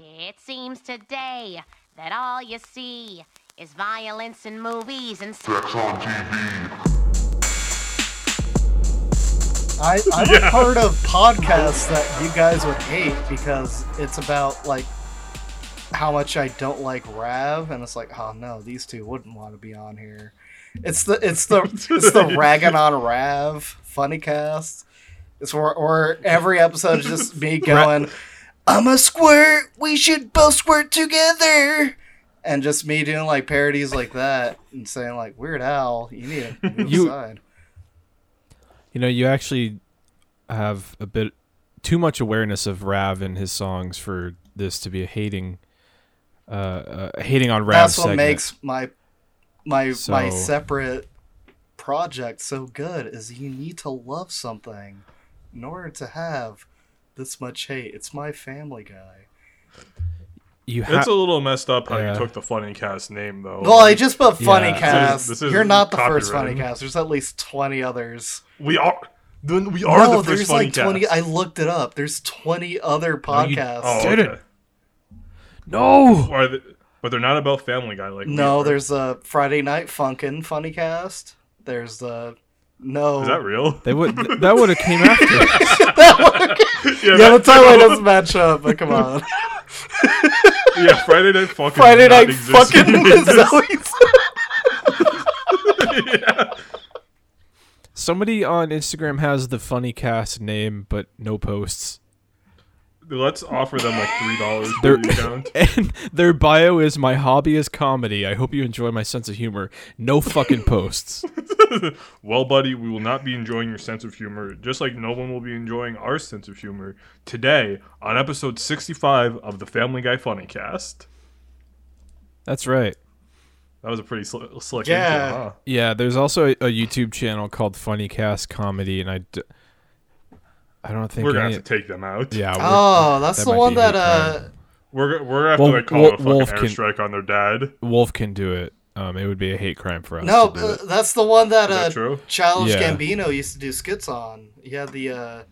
It seems today that all you see is violence in movies and Sex on TV. I, I'm a part of podcasts that you guys would hate because it's about like how much I don't like Rav, and it's like, oh no, these two wouldn't want to be on here. It's the it's the it's the ragging on Rav funny cast. It's where, where every episode is just me going, I'm a squirt. We should both squirt together. And just me doing like parodies like that and saying like Weird Al, you need to move You- aside. You know, you actually have a bit too much awareness of Rav and his songs for this to be a hating, uh, uh hating on Rav. That's what segment. makes my my my separate project so good is you need to love something in order to have this much hate. It's my family guy. you have. It's a little messed up how Yeah. you took the funny cast name though. Well, I just put funny Yeah. cast. This is- this is You're not the first funny cast. There's at least twenty others. we are. Then we are no, the first there's funny like twenty. cast. I looked it up. There's twenty other podcasts. Oh, Did okay. no. Are they- but they're not about Family Guy like no, are. there's a Friday Night Funkin' funny cast. There's the no. Is that real? They would. that would have came after. yeah, yeah, the timeline doesn't match up. But come on. yeah, Friday Night Fucking. Friday did not Night exist Fucking this. yeah. Somebody on Instagram has the funny cast name, but no posts. Let's offer them like three dollars for account. And their bio is my hobby is comedy. I hope you enjoy my sense of humor. No fucking posts. well, buddy, we will not be enjoying your sense of humor, just like no one will be enjoying our sense of humor today on episode sixty-five of the Family Guy Funny Cast. That's right. That was a pretty sl- slick Yeah. intro, huh? Yeah, there's also a, a YouTube channel called Funny Cast Comedy, and I, d- I don't think We're gonna any- have to take them out. Yeah. we're- Oh, that's That the one that uh crime. We're we're gonna have Well, to like call Wol- a fucking Wolf can- airstrike on their dad. Wolf can do it. Um, it would be a hate crime for us. no, to do uh, it. that's the one that Is uh that true? Childish Yeah. Gambino used to do skits on. He had the uh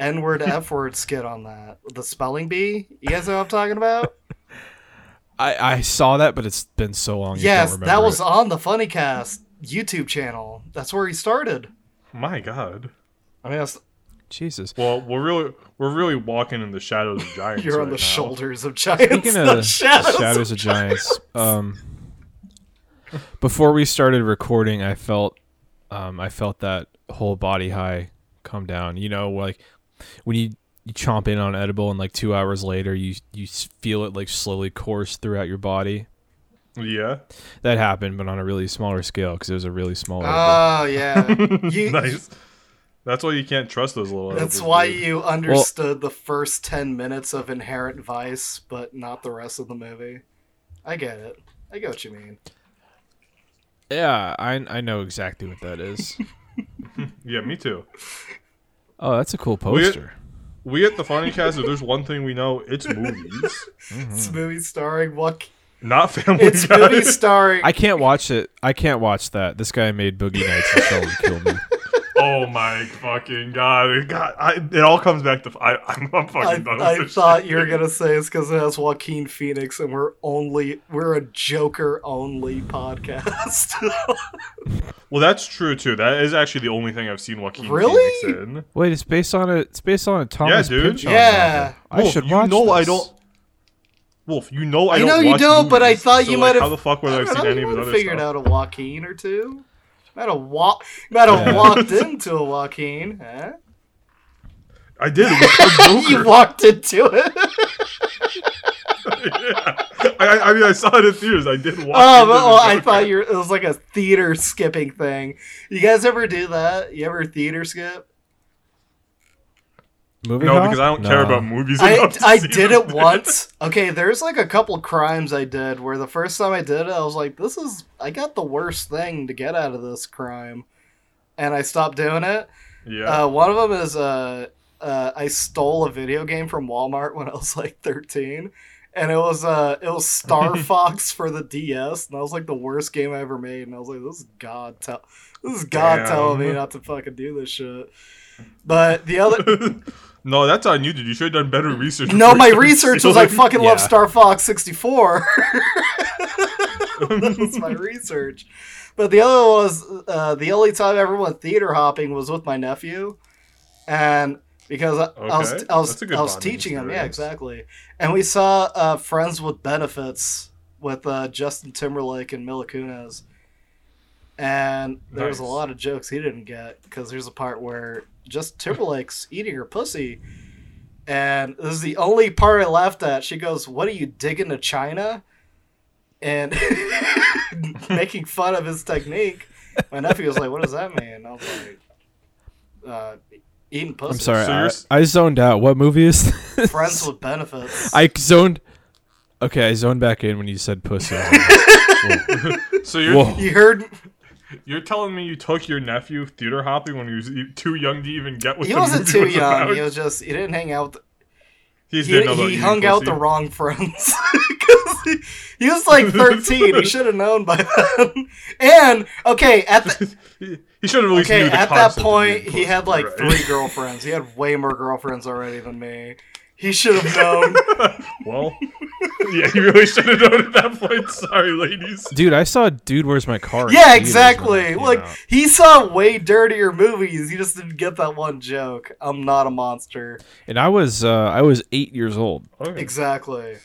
N word F word skit on that. The spelling bee. You guys know what I'm talking about? I, I saw that, but it's been so long. I don't yes, that was it. on the Funny Cast YouTube channel. That's where he started. My God. I mean, that's, Jesus. Well, we're really we're really walking in the shadows of giants. you're on the now. shoulders of giants. Speaking not of shadows. shadows, of giants, um, before we started recording, I felt, um, I felt that whole body high come down. You know, like when you you chomp in on edible and like two hours later you you feel it like slowly course throughout your body. Yeah. That happened, but on a really smaller scale because it was a really small. edible. Oh yeah. You, nice. That's why you can't trust those little. That's why dude. you understood the first 10 minutes of Inherent Vice, but not the rest of the movie. I get it. I get what you mean. yeah, I I know exactly what that is. Yeah, me too. oh, that's a cool We- poster. We at the Funny Cast, if there's one thing we know, it's movies, It's a movie starring what? not Family It's Guy. movie starring. I can't watch it. I can't watch that. This guy made Boogie Nights and Sheldon killed me. oh my fucking god! It, God, I, it all comes back to I, I'm, I'm fucking I, with I this thought shit. you were gonna say it's because it has Joaquin Phoenix, and we're only we're a Joker only podcast. Well, that's true too. That is actually the only thing I've seen Joaquin Really? Phoenix in. Wait, it's based on a it's based on a Thomas dude. Pynchon Yeah. novel. I Wolf, should you watch know I don't. Wolf, you know I, I don't. know you watch don't, but I thought so, you like, might have. How the fuck would I have seen know, any you of his other figured stuff? out a Joaquin or two. Might have walk. Might have walked into a Joaquin, huh? I did. You walked into it. yeah. I, I mean, I saw it in theaters. I did watch. Oh, into but, the oh, I thought you were, it was like a theater skipping thing. You guys ever do that? You ever theater skip? Movie No, Hawk? because I don't care about movies. I, I did them. it once. Okay, there's like a couple crimes I did where the first time I did it, I was like, this is, I got the worst thing to get out of this crime. And I stopped doing it. Yeah. Uh, one of them is uh, uh, I stole a video game from Walmart when I was like 13. And it was uh, it was Star Fox for the DS, and that was like the worst game I ever made. And I was like, "This is God tell, this is God Damn. telling me not to fucking do this shit." But the other, No, that's on you, dude. You should have done better research. No, my research was I stealing. fucking love Star Fox 64. that was my research. But the other one was uh, the only time I ever went theater hopping was with my nephew, and because I, I was I was that's a good I was teaching him, yeah, exactly. And we saw uh, Friends with Benefits with uh, Justin Timberlake and Mila Kunis, and there was a lot of jokes he didn't get because there's a part where Justin Timberlake's eating her pussy. And this is the only part I laughed at. She goes, "What are you digging to China?" And making fun of his technique. My nephew was like, "What does that mean?" I was like, uh, "Eating pussy." I'm sorry, So I, you're s- I zoned out. What movie is this? Friends with benefits. I zoned. Okay, I zoned back in when you said pussy. I was like, So you're you heard? You're telling me you took your nephew theater hopping when he was too young to even get what He wasn't too was young. about? He was just he didn't hang out. With, He, he didn't know about he hung out the wrong friends. he, he was like 13. he should have known by then. And okay, at the He, he should have okay at that point he had like right? three girlfriends. He had way more girlfriends already than me. He should have known. well, yeah, you really should have known at that point. Sorry, ladies. Dude, I saw Dude, Where's My Car? yeah, exactly. that Like out. he saw way dirtier movies. He just didn't get that one joke. I'm not a monster. and I was uh, I was eight years old. Okay. Exactly.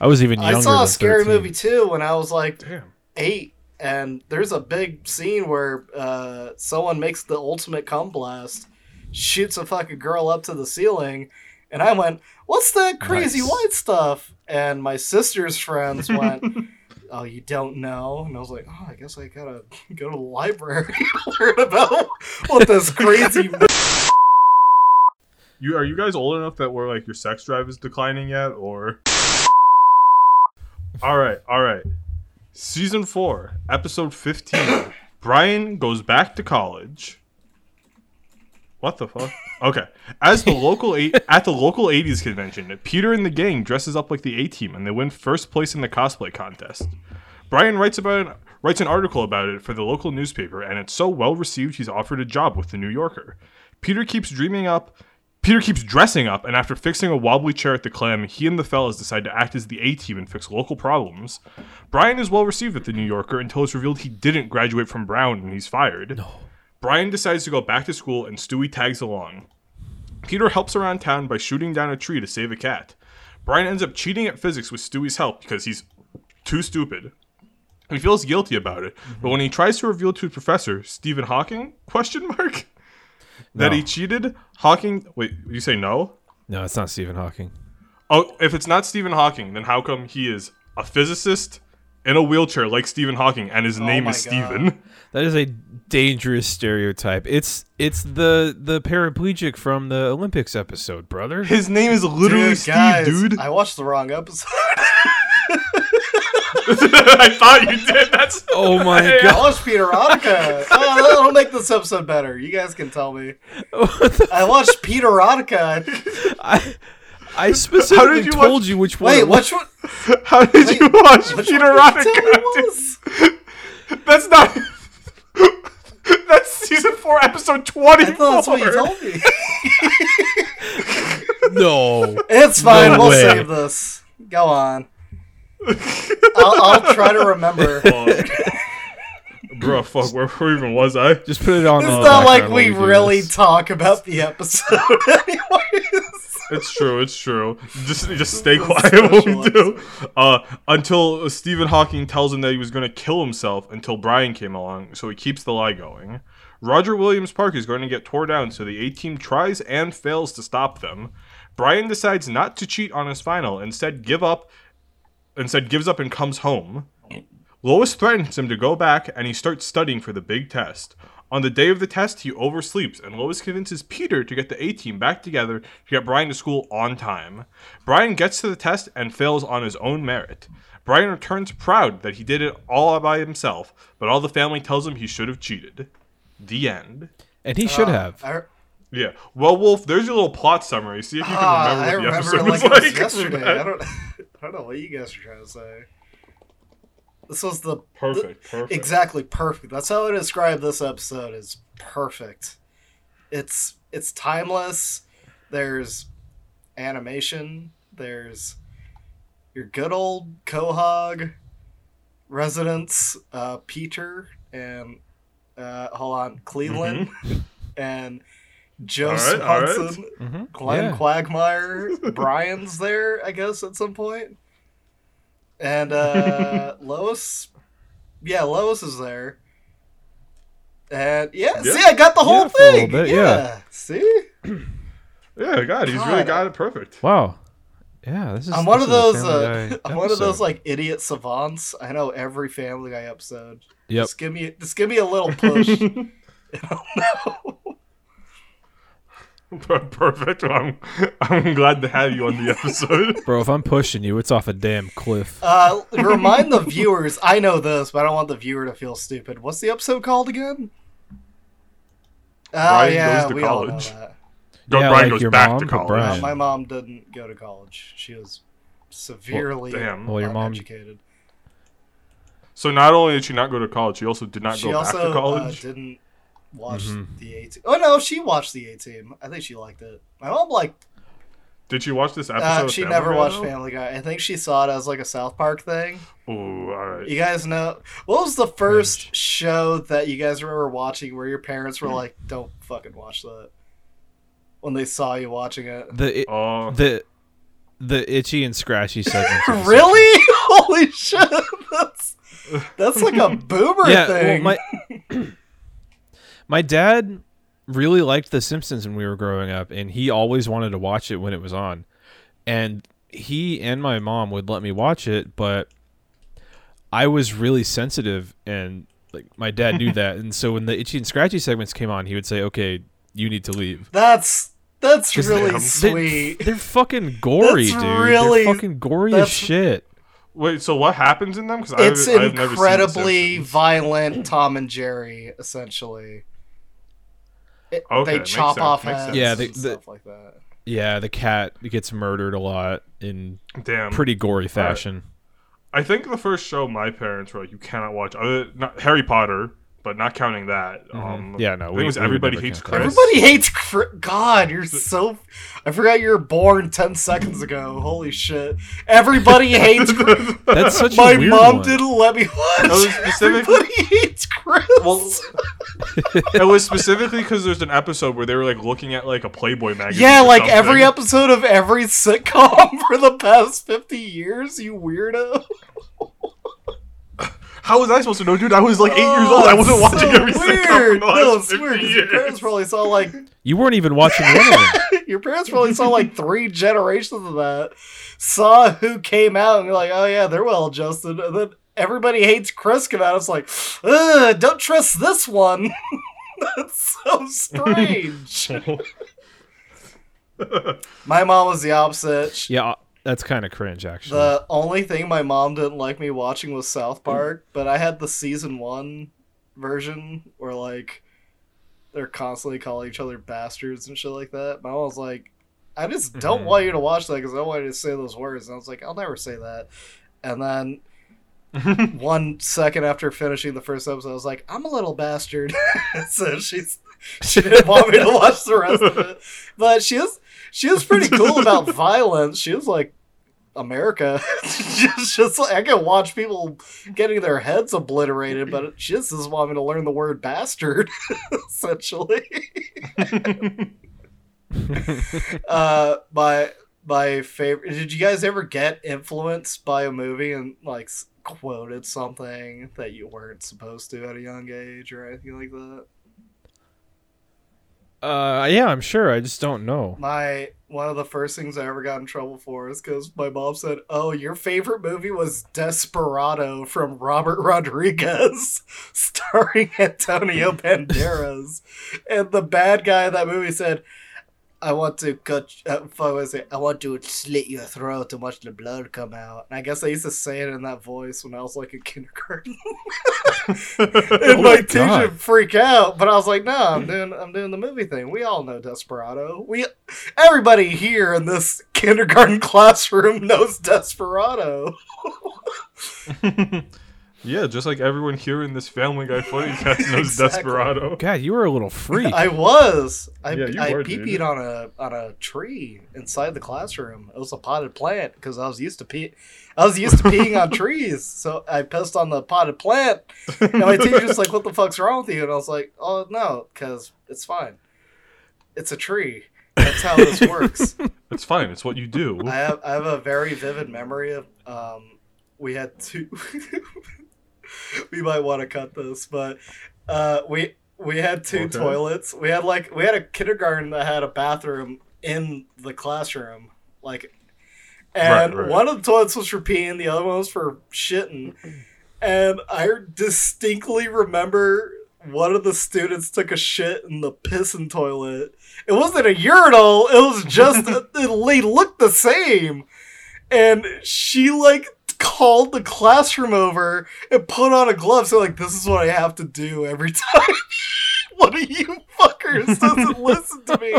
I was even younger. I saw than a scary 13. movie too when I was like Damn. eight, and there's a big scene where uh, someone makes the ultimate cum blast, shoots a fucking girl up to the ceiling, and I went, "What's that crazy Nice. white stuff?" And my sister's friends went. Oh, you don't know? And I was like, oh, I guess I gotta go to the library to learn about what this crazy. You are you guys old enough that where like your sex drive is declining yet, or? all right, all right. Season four, episode fifteen. Brian goes back to college. What the fuck? Okay. As the local eight at the local '80s convention, Peter and the gang dresses up like the A Team and they win first place in the cosplay contest. Brian writes about it, writes an article about it for the local newspaper, and it's so well received he's offered a job with the New Yorker. Peter keeps dreaming up. Peter keeps dressing up, and after fixing a wobbly chair at the Clam, he and the fellas decide to act as the A team and fix local problems. Brian is well received at the New Yorker until it's revealed he didn't graduate from Brown and he's fired. No. Brian decides to go back to school, and Stewie tags along. Peter helps around town by shooting down a tree to save a cat. Brian ends up cheating at physics with Stewie's help because he's too stupid. He feels guilty about it, but when he tries to reveal to his professor, Stephen Hawking, question mark, that No. he cheated, Hawking, wait, you say no? No, it's not Stephen Hawking. Oh, if it's not Stephen Hawking, then how come he is a physicist in a wheelchair like Stephen Hawking and his oh name is God. Stephen? That is a dangerous stereotype. It's it's the the paraplegic from the Olympics episode, brother. His name is literally Dude, Steve, guys, dude. I watched the wrong episode. I thought you did. That's Oh my I god. watched Peterotica. oh, that'll make this episode better. You guys can tell me. I watched Peter Peterotica. I I specifically you told watch- you which one. Wait, it was. which one? How did you watch Peter one did you tell me it Ronica? was? That's not. That's season four, episode twenty. I thought that's what you told me. No. It's fine. No we'll way. save this. Go on. I'll, I'll try to remember. Bro, fuck, where, where even was I? Just put it on. It's the not like we really this. talk about the episode, anyways. It's true, it's true. Just just stay This is a quiet when we do. Uh, until Stephen Hawking tells him that he was going to kill himself until Brian came along, so he keeps the lie going. Roger Williams Park is going to get tore down, so the A team tries and fails to stop them. Brian decides not to cheat on his final, instead give up instead gives up and comes home. Lois threatens him to go back and he starts studying for the big test. On the day of the test, he oversleeps, and Lois convinces Peter to get the A team back together to get Brian to school on time. Brian gets to the test and fails on his own merit. Brian returns proud that he did it all by himself, but all the family tells him he should have cheated. The end. And he should have. I, Yeah. Well, Wolf, there's your little plot summary. See if you can ah, remember I the remember episode it was like like. it was yesterday. I don't, I don't know what you guys are trying to say. This was the Perfect, perfect. exactly perfect. That's how I describe this episode. Is perfect. It's it's timeless. There's animation, there's your good old Quahog residents, uh, Peter and uh, hold on, Cleveland and Joe Mm-hmm. All right, all right. Swanson, Mm-hmm. Glenn yeah. Quagmire, Brian's there, I guess, at some point. And uh, Lois, yeah, Lois is there. And yeah, Yeah. see, I got the whole Yeah, for a little thing. bit, yeah. yeah. see, Yeah, God, he's really got it perfect. Wow. Yeah, this is. I'm one of those. Uh, I'm one of those like idiot savants. I know every Family Guy episode. Yep. Just give me, just give me a little push. I don't know. Perfect. I'm, I'm glad to have you on the episode. Bro, if I'm pushing you, it's off a damn cliff. Uh, remind the viewers. I know this, but I don't want the viewer to feel stupid. What's the episode called again? Oh Brian yeah, goes to we all know college. that. Go, Yeah, Brian like goes your back mom, to college. Brian- No, my mom didn't go to college. She was severely damn. Well, your mom- educated. So not only did she not go to college, she also did not She go back to college. Uh, didn't watch Mhm. the A team. Oh no, she watched the A team. I think she liked it. My mom like. did she watch this episode? Uh, she Family never Guy, watched though? Family Guy. I think she saw it as like a South Park thing. Ooh, all right. You guys know what was the first Cringe. show that you guys remember watching where your parents were like, "Don't fucking watch that." When they saw you watching it. The Oh, the the itchy and scratchy segments. of the really? Holy shit! That's that's like a boomer yeah, thing. well, my my dad really liked The Simpsons when we were growing up, and he always wanted to watch it when it was on. And he and my mom would let me watch it, but I was really sensitive, and like my dad knew that. And so when the itchy and scratchy segments came on, he would say, "Okay, you need to leave." that's that's Just really them. sweet. They're fucking gory, That's dude. really- They're fucking gory as shit. wait. So what happens in them? Because it's I've, I've never seen incredibly violent Tom and Jerry, essentially. It- Okay, they chop sense, off heads. Yeah, and the- the- stuff like that. Yeah, the cat gets murdered a lot in Damn. pretty gory fashion. I think the first show my parents were like, you cannot watch. Other not Harry Potter, but not counting that. Um, Yeah, no, I think we- it was we Everybody Hates count. Chris. Everybody hates Cri- God. You're so. I forgot you were born ten seconds ago. Holy shit! Everybody hates. Chris. That's such My a weird mom one. didn't let me watch. was specific- Everybody hates Chris. Well, it was specifically because there's an episode where they were like looking at like a Playboy magazine. yeah, or like something. every episode of every sitcom for the past fifty years. You weirdo. How was I supposed to know, dude? I was like eight years old. I wasn't Oh, watching every sitcom for weird. the No, it's 50 weird. 'cause Your parents probably saw like You weren't even watching one of them. your parents probably saw like three generations of that. Saw who came out and you're like, oh yeah, they're well adjusted. And then everybody hates Chris come out. It's like, ugh, don't trust this one. That's so strange. my mom was the opposite. She- Yeah, that's kind of cringe, actually. The only thing my mom didn't like me watching was South Park, but I had the season one version where like they're constantly calling each other bastards and shit like that. My mom was like, "I just don't Mhm. want you to watch that because I don't want you to say those words." And I was like, "I'll never say that." And then one second after finishing the first episode, I was like, "I'm a little bastard." so she's she didn't want me to watch the rest of it, but she was she was pretty cool about violence. She was like. America, just, just like I can watch people getting their heads obliterated, but she just doesn't want me to learn the word bastard. essentially, uh, my my favorite. Did you guys ever get influenced by a movie and like quoted something that you weren't supposed to at a young age or anything like that? Uh, yeah, I'm sure. I just don't know. My one of the first things I ever got in trouble for is because my mom said, "Oh, your favorite movie was Desperado from Robert Rodriguez, starring Antonio Banderas," and the bad guy in that movie said. I want to cut. Uh, was it? I want to slit your throat to watch the blood come out. And I guess I used to say it in that voice when I was like in kindergarten. and Oh my my teacher freak out, but I was like, "No, I'm doing, I'm doing the movie thing. We all know Desperado. We, everybody here in this kindergarten classroom knows Desperado." Yeah, just like everyone here in this Family Guy Funny cast knows Exactly. Desperado. God, you were a little freak. I was. I, Yeah, you I were, pee-peed on a on a tree inside the classroom. It was a potted plant because I was used to pee. I was used to peeing on trees, so I pissed on the potted plant. And my teacher's like, "What the fuck's wrong with you?" And I was like, "Oh no, because it's fine. It's a tree. That's how this works." It's fine. It's what you do. I have I have a very vivid memory of um we had two we might want to cut this, but uh we we had two Okay. toilets. We had like we had a kindergarten that had a bathroom in the classroom. Like and Right, right. one of the toilets was for peeing, the other one was for shitting. And I distinctly remember one of the students took a shit in the pissing toilet. It wasn't a urinal, it was just, it, they looked the same. And she, like, called the classroom over and put on a glove. So, like, this is what I have to do every time. One of you fuckers doesn't listen to me.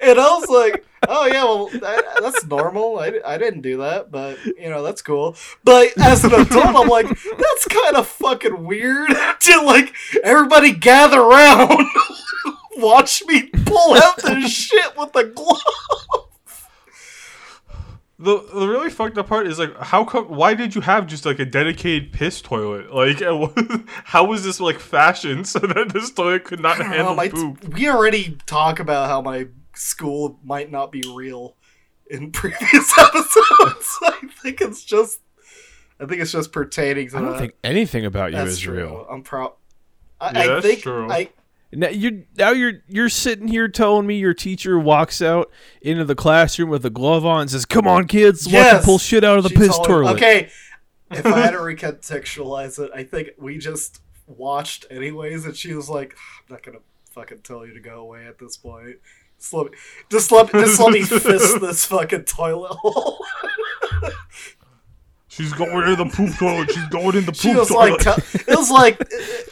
And I was like, oh, yeah, well, that, that's normal. I, I didn't do that, but, you know, that's cool. But as an adult, I'm like, that's kind of fucking weird to, like, everybody gather around, watch me pull out this shit with a glove. The the really fucked up part is like, how come? Why did you have just like a dedicated piss toilet? Like, how was this like fashioned so that this toilet could not I know, handle my- poop? we already talk about how my school might not be real in previous episodes. I think it's just, I think it's just pertaining to I don't that. think anything about you That's is true. real. I'm proud. I, Yeah, I think true. I Now you're now you're you're sitting here telling me your teacher walks out into the classroom with a glove on and says, "Come on, kids, watch Yes. you pull shit out of the she piss told- toilet." Okay, if I had to recontextualize it, I think we just watched anyways, and she was like, ah, "I'm not gonna fucking tell you to go away at this point. Just let me, just let, just let me fist this fucking toilet hole." She's going in the poop toilet. She's going in the She poop was toilet. like, te- it was like,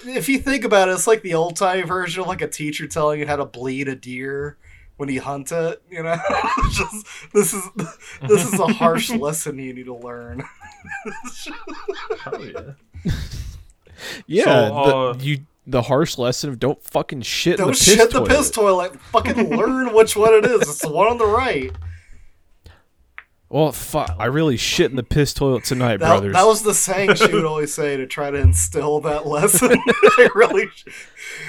if you think about it, it's like the old time version of like a teacher telling you how to bleed a deer when you hunt it. You know, just this is this is a harsh lesson you need to learn. Hell yeah. yeah, So, uh, the, you the harsh lesson of don't fucking shit the piss toilet. Don't the piss shit toilet. the piss toilet. Fucking learn which one it is. It's the one on the right. Well, fuck, I really shit in the piss toilet tonight, That, brothers. that was the saying she would always say to try to instill that lesson. I really,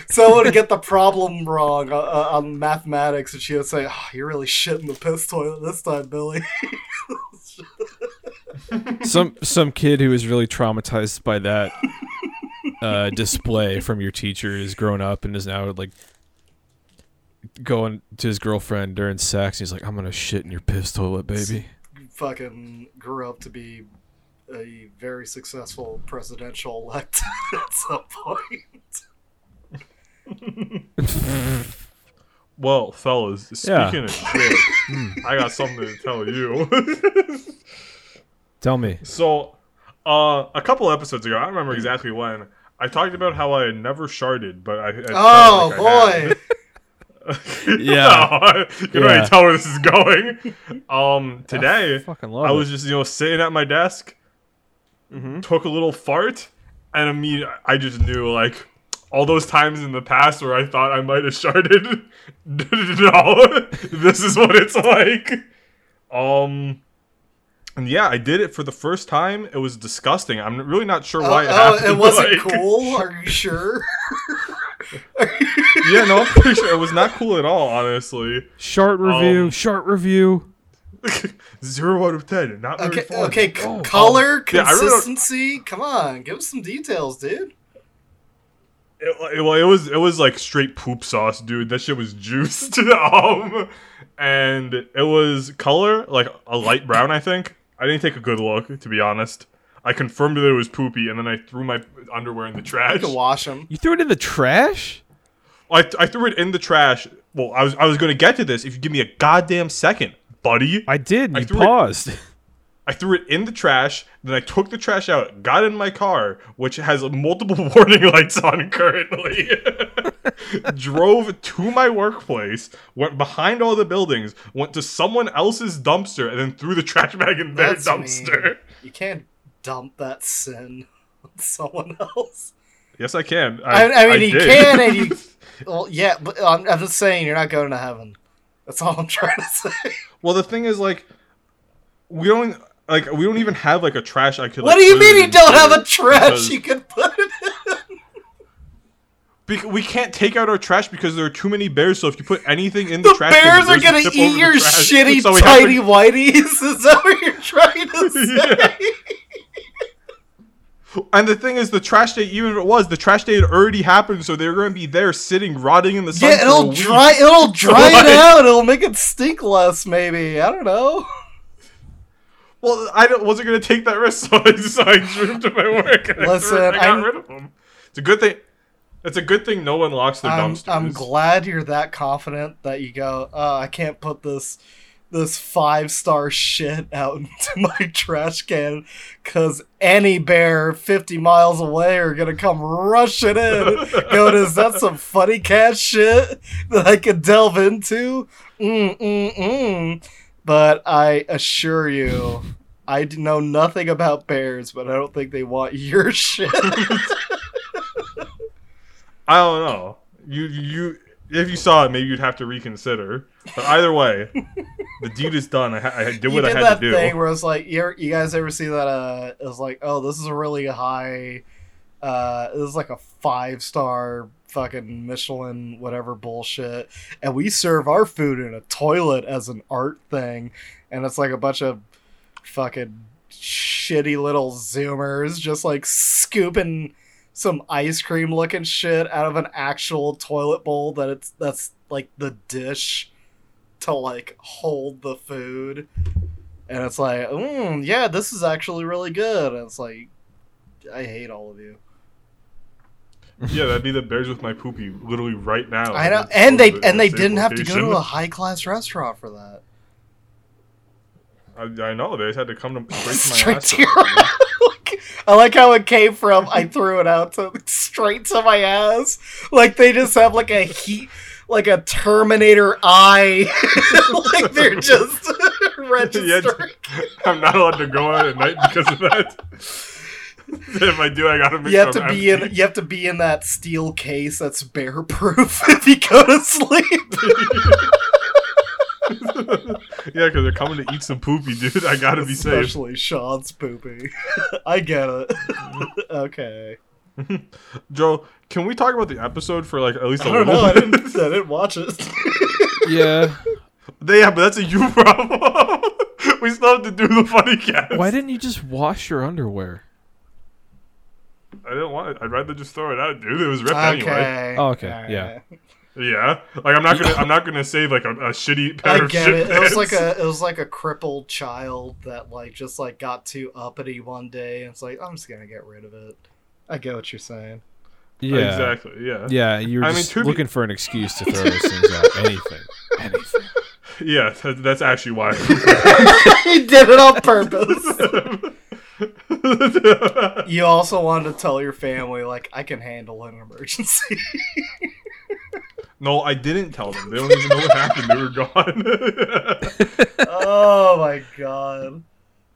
so I would get the problem wrong uh, uh, on mathematics, and she would say, oh, "You're really shitting the piss toilet this time, Billy." some some kid who was really traumatized by that uh, display from your teacher is grown up and is now like going to his girlfriend during sex. And he's like, "I'm gonna shit in your piss toilet, baby." Fucking grew up to be a very successful presidential elect at some point. Well, fellas, Yeah. speaking of shit, I got something to tell you. Tell me. so, uh, a couple episodes ago, I don't remember exactly when, I talked about how I had never sharded, but I. I Oh like I boy! Yeah. you can already Yeah. tell where this is going. Um, today, fucking love I it. was just you know sitting at my desk, Mm-hmm. took a little fart, and I mean I just knew like all those times in the past where I thought I might have sharded. no, this is what it's like. Um, and yeah, I did it for the first time. It was disgusting. I'm really not sure Oh, why it oh, happened. it wasn't like- cool. Are you sure? Yeah, no, I'm pretty sure it was not cool at all. Honestly, Short review. Um, short review. zero out of ten. Not very Okay, fun. okay. c- Oh, color, yeah, really consistency. Come on, give us some details, dude. It, it- well, it was it was like straight poop sauce, dude. That shit was juiced. um, and it was color like a light brown. I think I didn't take a good look, to be honest. I confirmed that it was poopy, and then I threw my underwear in the trash. You can wash them. You threw it in the trash. I, I threw it in the trash. Well, I was I was gonna get to this if you give me a goddamn second, buddy. I did. I You threw it- paused. I threw it in the trash, then I took the trash out, got in my car, which has multiple warning lights on currently. drove to my workplace, went behind all the buildings, went to someone else's dumpster, and then threw the trash bag in their That's dumpster. mean. You can't dump that sin. someone else. Yes, I can. I, I mean, you did. can, and you. Well, yeah, but I'm, I'm just saying you're not going to heaven. That's all I'm trying to say. well, the thing is, like, we don't like we don't even have like a trash. I could. What like, do you mean you don't have a trash you can put it in? We can't take out our trash because there are too many bears. So if you put anything in the, The trash, bears are gonna eat your shitty So to- tiny whiteys. Is that what you're trying to say? And the thing is, the trash day, even if it was, the trash day had already happened, so they're going to be there sitting, rotting in the sun. Yeah, it'll dry. It'll dry like- it out. It'll make it stink less. Maybe I don't know. Well, I don't- wasn't going to take that risk, so I, so I drew to my work. And I, Listen, threw I got I'm- rid of them. It's a good thing. It's a good thing no one locks their I'm, dumpsters. I'm glad you're that confident that you go. Oh, I can't put this this five star shit out into my trash can because any bear 50 miles away are gonna come rushing in. Going, is that some funny cat shit that I could delve into? Mm mm mm. But I assure you. I know nothing about bears, but I don't think they want your shit. I don't know. You you if you saw it, maybe you'd have to reconsider. But either way, the deed is done. I, ha- I did what I had that to do. thing where it's like, you, ever, you guys ever see that? Uh, it was like, oh, this is a really high. Uh, this is like a five star fucking Michelin whatever bullshit, and we serve our food in a toilet as an art thing, and it's like a bunch of fucking shitty little zoomers just like scooping some ice cream looking shit out of an actual toilet bowl that it's that's like the dish to like hold the food and it's like mm, yeah this is actually really good and it's like i hate all of you Yeah, that'd be the bears with my poopy literally right now. i know and they the and they didn't have to go to a high class restaurant for that I, I know they just had to come to straight to my ass. I like how it came from I threw it out to straight to my ass. Like they just have like a heat like a Terminator eye. like they're just registering. I'm not allowed to go out at night because of that. if I do, I gotta make You have to be in you have to be in that steel case that's bear proof if you go to sleep. yeah, because they're coming to eat some poopy, dude. I gotta be safe. Especially Sean's poopy. I get it. okay. Joe, can we talk about the episode for like at least a I don't little know. I bit? didn't, I didn't watch it. Yeah. They- yeah, but that's a you problem. we still have to do the funny cast. Why didn't you just wash your underwear? I didn't want it. I'd rather just throw it out, dude. It was ripped anyway. Okay. Oh, okay, Alright. yeah. Yeah, like I'm not gonna, I'm not gonna save like a, a shitty pair I of get shit it. It was like a it was like a crippled child that like just like got too uppity one day and it's like I'm just gonna get rid of it. I get what you're saying. Yeah. exactly. Yeah. Yeah, You're I mean, just to be- looking for an excuse to throw those things out. Anything. Anything. Yeah, that, that's actually why. he did it on purpose. you also wanted to tell your family like I can handle an emergency. no, I didn't tell them. They don't even know what happened. They were gone. oh my god.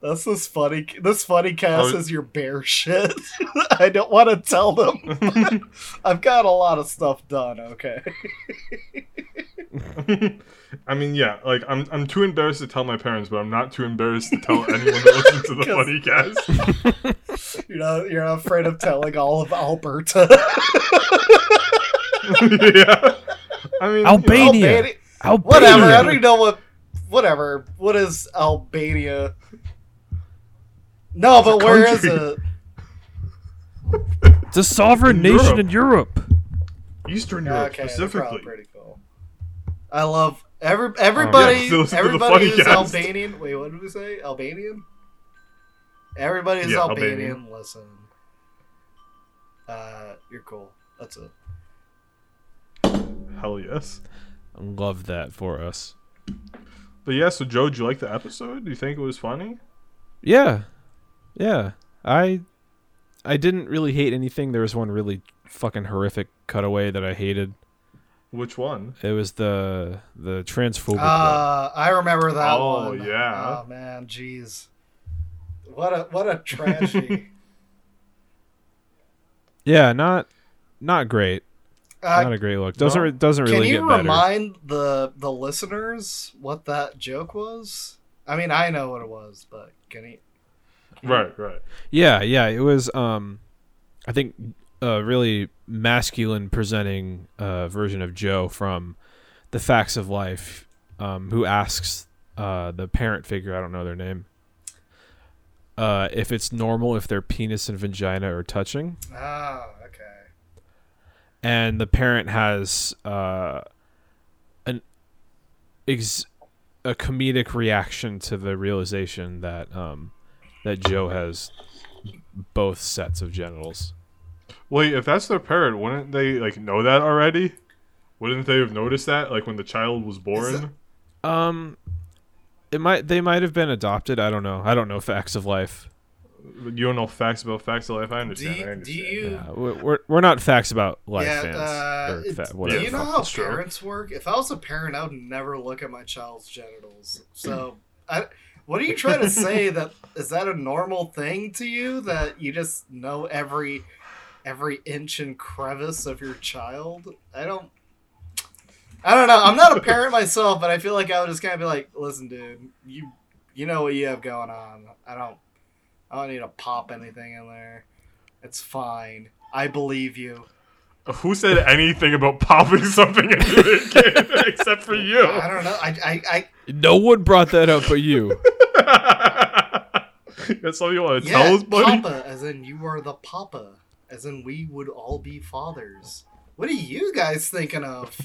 That's this funny. This funny cast Oh. is your bear shit. I don't want to tell them. I've got a lot of stuff done. Okay. I mean, yeah, like I'm, I'm too embarrassed to tell my parents, but I'm not too embarrassed to tell anyone that listens to the funny cast. You're not. You're not afraid of telling all of Alberta. yeah. I mean, Albania. Albania. Albania. Whatever. I don't even know what. Whatever. What is Albania? No, but where is it? It's a sovereign In nation Europe. in Europe. Eastern Europe Okay, they're specifically. pretty cool. I love every everybody. Yeah, listen to the everybody funny is cast. Albanian. Wait, what did we say? Albanian. Everybody is Yeah, Albanian. Albanian. Listen, uh, you're cool. That's it. Hell yes. Love that for us. But yeah, so Joe, did you like the episode? Do you think it was funny? Yeah. Yeah. I I didn't really hate anything. There was one really fucking horrific cutaway that I hated. Which one? It was the the transphobic one. Uh, I remember that Oh, one. yeah. Oh man, jeez. What a what a tragedy. Yeah, not not great. Uh, not a great look. Doesn't no. re- doesn't Can really you get better. remind the the listeners what that joke was? I mean, I know what it was, but can you? Right, right. Yeah, yeah, it was um I think a really masculine presenting uh version of Jo from The Facts of Life um who asks uh the parent figure, I don't know their name. Uh if it's normal if their penis and vagina are touching Oh, okay. and the parent has uh an ex- a comedic reaction to the realization that um that Jo has both sets of genitals. Wait, if that's their parent, wouldn't they like know that already? Wouldn't they have noticed that like when the child was born? Um, it might they might have been adopted. I don't know. I don't know facts of life. You don't know facts about facts of life. I Do understand. I you, do you? Yeah, we're we're- we're not facts about life yeah, fans uh, or fa- do you know how that's parents work? If I was a parent, I would never look at my child's genitals. So, I, what are you trying to say? that is that a normal thing to you? That you just know every every inch and crevice of your child? I don't. I don't know. I'm not a parent myself, but I feel like I would just kind of be like, "Listen, dude, you you know what you have going on. I don't I don't need to pop anything in there. It's fine. I believe you." Who said anything about popping something into the kid except for you? I don't know. I, I, I No one brought that up but you. That's something you want to yeah, tell us, buddy? Papa, as in you are the Papa, as in we would all be fathers. What are you guys thinking of?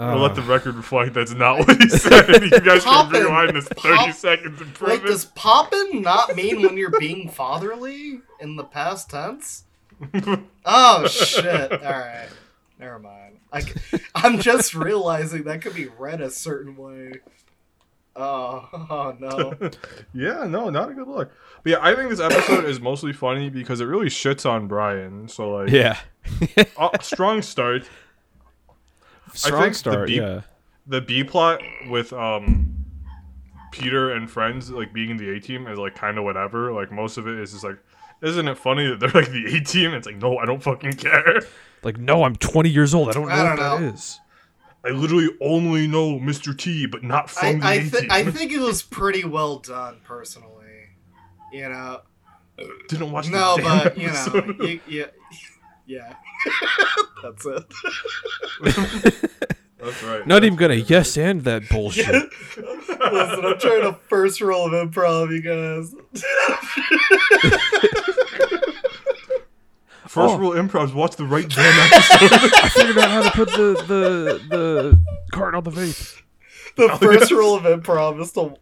I'll let the Uh, record reflect that's not what he said. you guys can Poppin', rewind this 30 pop- seconds and prove Wait, it. does poppin' not mean when you're being fatherly in the past tense? Oh shit! All right, never mind. I, am just realizing that could be read a certain way. Oh, oh no. yeah, no, not a good look. But yeah, I think this episode is mostly funny because it really shits on Brian. So like, yeah. uh, strong start. Strong think the start. beep- yeah. The B plot with um Peter and friends like being in the A team is like kind of whatever. Like most of it is just like, isn't it funny that they're like the A team? It's like, no, I don't fucking care. Like, no, I'm 20 years old. I don't know I what don't that know. is. I literally only know Mr. T, but not I, from the I, A th- team. I think it was pretty well done, personally. You know, Didn't watch. the no, damn but you know, episode. you, you, yeah, that's it. That's right. Not even gonna yes and that bullshit. Listen, I'm trying to first roll of improv, you guys. First Oh. rule improvs. Watch the right damn episode. I figured out how to put the the the card on the vape. the oh, first rule of improv is to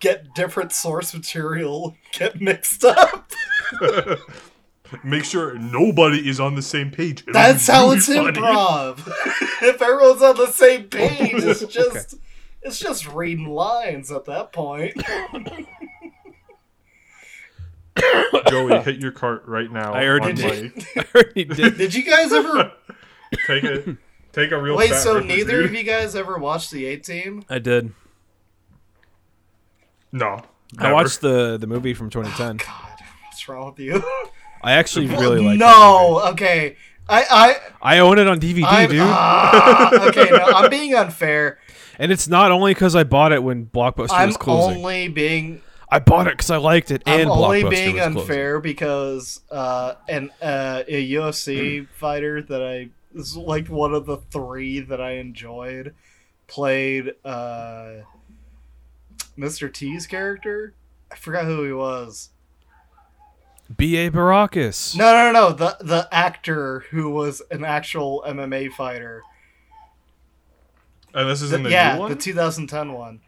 get different source material get mixed up. Make sure nobody is on the same page. It'll That's be how really it's funny. improv. if everyone's on the same oh, page, it's Okay. just it's just reading lines at that point. Joey, hit your cart right now. I already did. I already did. Did you guys ever Take it. Take a real. wait? So ripper, neither dude. of you guys ever watched the A Team? I did. No. I watched the the movie from 2010. God, what's wrong with you? I actually really like. It. No, okay. I I I own it on DVD, I'm, dude. ah, okay, no, I'm being unfair. and it's not only because I bought it when Blockbuster I'm was closing. only being I bought it because I liked it, I'm and only Blockbuster being was closing. unfair because uh, an uh, a UFC fighter that I is like one of the three that I enjoyed played uh, Mr. T's character. I forgot who he was. B.A. Baracus. No, no, no, the the actor who was an actual MMA fighter. And this is The- in the yeah, new one. the 2010 one.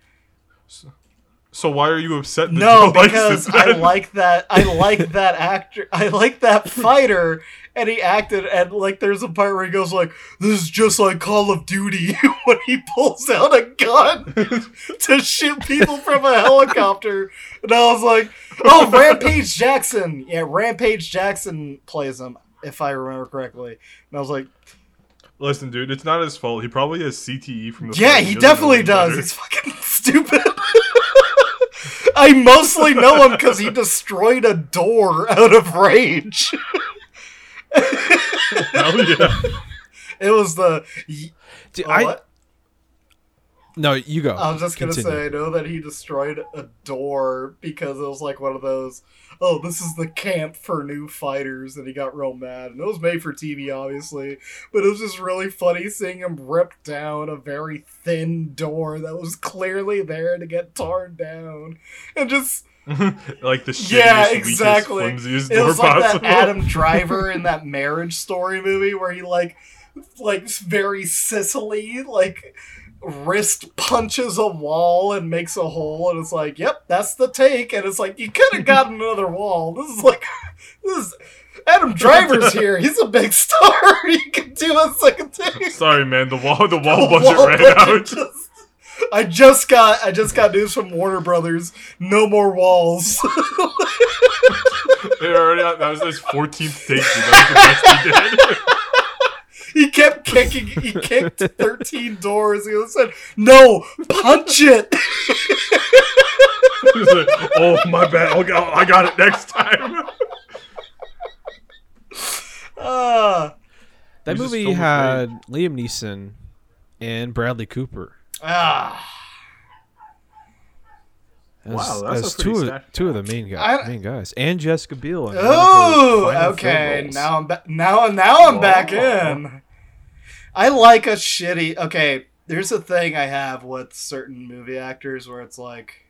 so why are you upset? That No, you liked because it I like that. I like that actor. I like that fighter, and he acted. And like, there's a part where he goes like, "This is just like Call of Duty," when he pulls out a gun to shoot people from a helicopter. And I was like, "Oh, Rampage Jackson." Yeah, Rampage Jackson plays him, if I remember correctly. And I was like, Listen, dude, it's not his fault. He probably has CTE from the. "Yeah, he definitely does. better. It's fucking stupid." I mostly know him because he destroyed a door out of rage. Hell yeah. It was the. Dude, Oh, I what? no, you go. I was just gonna Continue. say, I know that he destroyed a door because it was like one of those, oh, this is the camp for new fighters, and he got real mad. And it was made for TV, obviously, but it was just really funny seeing him rip down a very thin door that was clearly there to get torn down, and just like the shittiest, Yeah, weakest, exactly. flimsiest it door was like possible. that Adam Driver in that Marriage Story movie where he like, like very Sicily like wrist punches a wall and makes a hole, and it's like, yep, that's the take, and it's like you could have gotten another wall. This is like, this is Adam Driver's here. He's a big star. he can do a second take. Sorry, man. The wall, the wall The budget wall ran budget out. just- I just got I just got news from Warner Brothers. No more walls. They already that was his 14th take. Dude. That the best he did. He kept kicking. He kicked thirteen doors. He said, "No, punch it." He's like, oh my bad. I'll go, I got it next time. Ah, that He was just movie had Liam Neeson and Bradley Cooper. Ah. As, Wow, that's a as two of, two of the main guys, I- main guys, and Jessica Biel. in one of her Oh, okay. roles. Now I'm ba- now now I'm back in. I like a shitty. Okay, there's a thing I have with certain movie actors where it's like,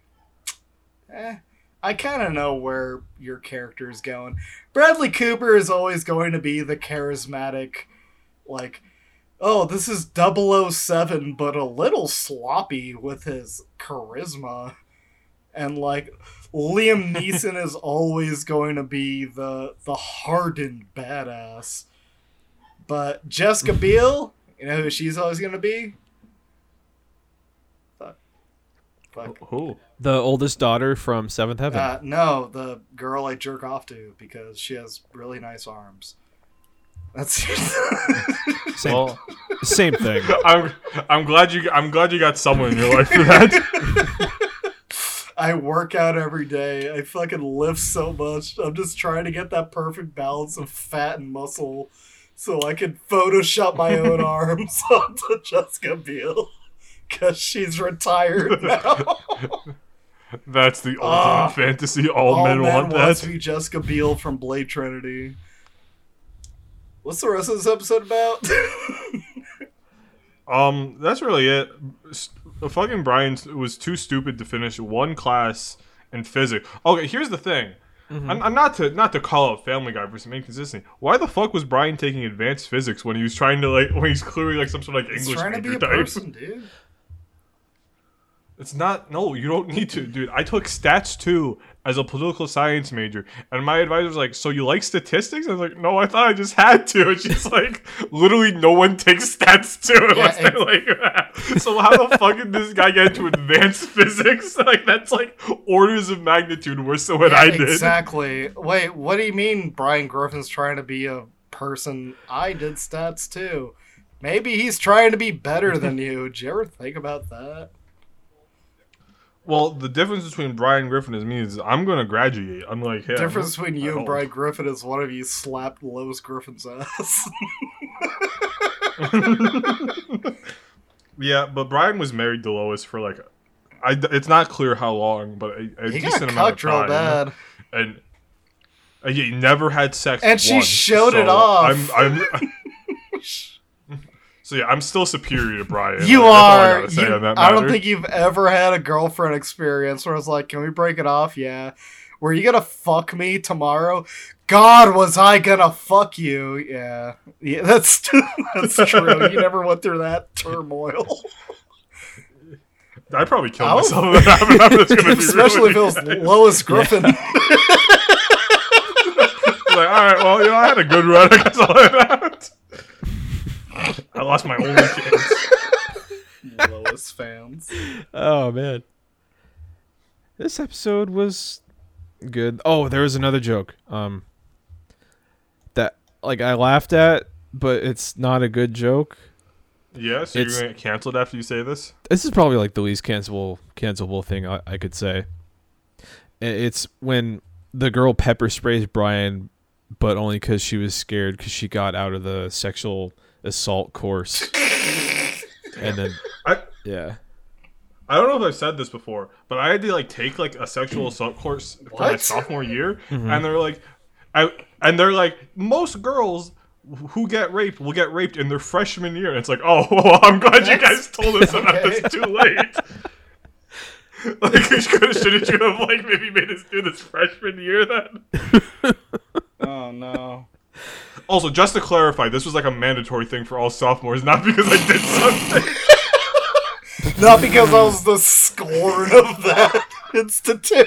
eh, I kind of know where your character is going. Bradley Cooper is always going to be the charismatic, like, oh, this is 007, but a little sloppy with his charisma. And like Liam Neeson is always going to be the the hardened badass. But Jessica Biel, you know who she's always going to be? Fuck. Fuck. Who? the oldest daughter from Seventh Heaven. Uh, no, the girl I jerk off to because she has really nice arms. That's same, Well, same thing. I'm I'm glad you I'm glad you got someone in your life for that. I work out every day. I fucking lift so much. I'm just trying to get that perfect balance of fat and muscle so I can Photoshop my own arms onto Jessica Biel. Because she's retired now. That's the ultimate Ah. fantasy. All, All men, men want wants that. to be Jessica Biel from Blade Trinity. What's the rest of this episode about? Um, that's really it. Fucking Brian was too stupid to finish one class in physics. Okay, here's the thing. Mm-hmm. I'm, I'm not to not to call out Family Guy for some inconsistency. Why the fuck was Brian taking advanced physics when he was trying to like when he's clearly like some sort of like He's English trying to be a type? person, dude. It's not. No, you don't need to, dude. I took stats too as a political science major, and my advisor was like, "So you like statistics?" I was like, "No, I thought I just had to." And she's like, "Literally, no one takes stats too unless Yeah, they're like." so how the fuck did this guy get into advanced physics? Like that's like orders of magnitude worse than what Yeah, I did. Exactly. Wait, what do you mean Brian Griffin's trying to be a person? I did stats too. Maybe he's trying to be better than you. Did you ever think about that? Well, the difference between Brian Griffin and me is I'm going to graduate. Unlike him. The difference between you and. Brian Griffin is one of you slapped Lois Griffin's ass. Yeah, but Brian was married to Lois for like, I, it's not clear how long, but a, a decent amount of time. bad. And uh, yeah, he never had sex. And she once, showed it off. I'm, I'm so yeah, I'm still superior to Brian. You I are. say you- I don't think you've ever had a girlfriend experience where it's like, "Can we break it off?" Yeah. Were you gonna fuck me tomorrow? God, was I gonna fuck you? Yeah, yeah, that's that's true. You never went through that turmoil, I'd probably kill I oh. was- myself if that happened. That's gonna be especially really if it was Lois Griffin. like, all right, well, you know, I had a good run. I guess I'll head out. I lost my only chance. Lois fans. Oh man. This episode was good. Oh, there was another joke. Um that like I laughed at, but it's not a good joke. Yeah, so It's- you're gonna get canceled after you say this? This is probably like the least cancelable cancelable thing I, I could say. It's when the girl pepper sprays Brian, but only because she was scared because she got out of the sexual assault course. and then, I yeah. I don't know if I've said this before, but I had to like take like a sexual assault course for my sophomore year, mm-hmm. and they're like, I and they're like most girls who get raped will get raped in their freshman year. And it's like, oh, well, I'm glad you guys told us about Okay. this too late. like, should- shouldn't you have like maybe made us do this freshman year then? Oh no. Also, just to clarify, this was like a mandatory thing for all sophomores, not because I did something. Not because I was the scorn of that institute.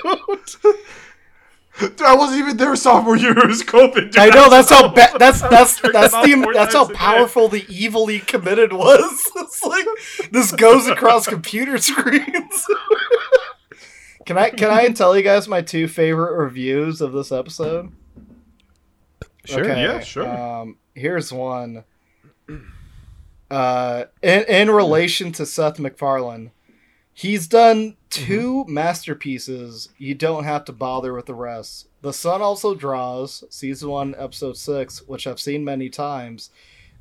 Dude, I wasn't even there sophomore year. It was COVID. dude. I know that's how ba- that's that's Jerking that's the that's how times a day. powerful the evil he committed was. It's like this goes across computer screens. can I can I tell you guys my two favorite reviews of this episode? Sure. Yeah, sure. Um, here's one. Uh, in in relation to Seth MacFarlane, he's done 2 masterpieces. You don't have to bother with the rest. The Son also draws season one, episode six, which I've seen many times,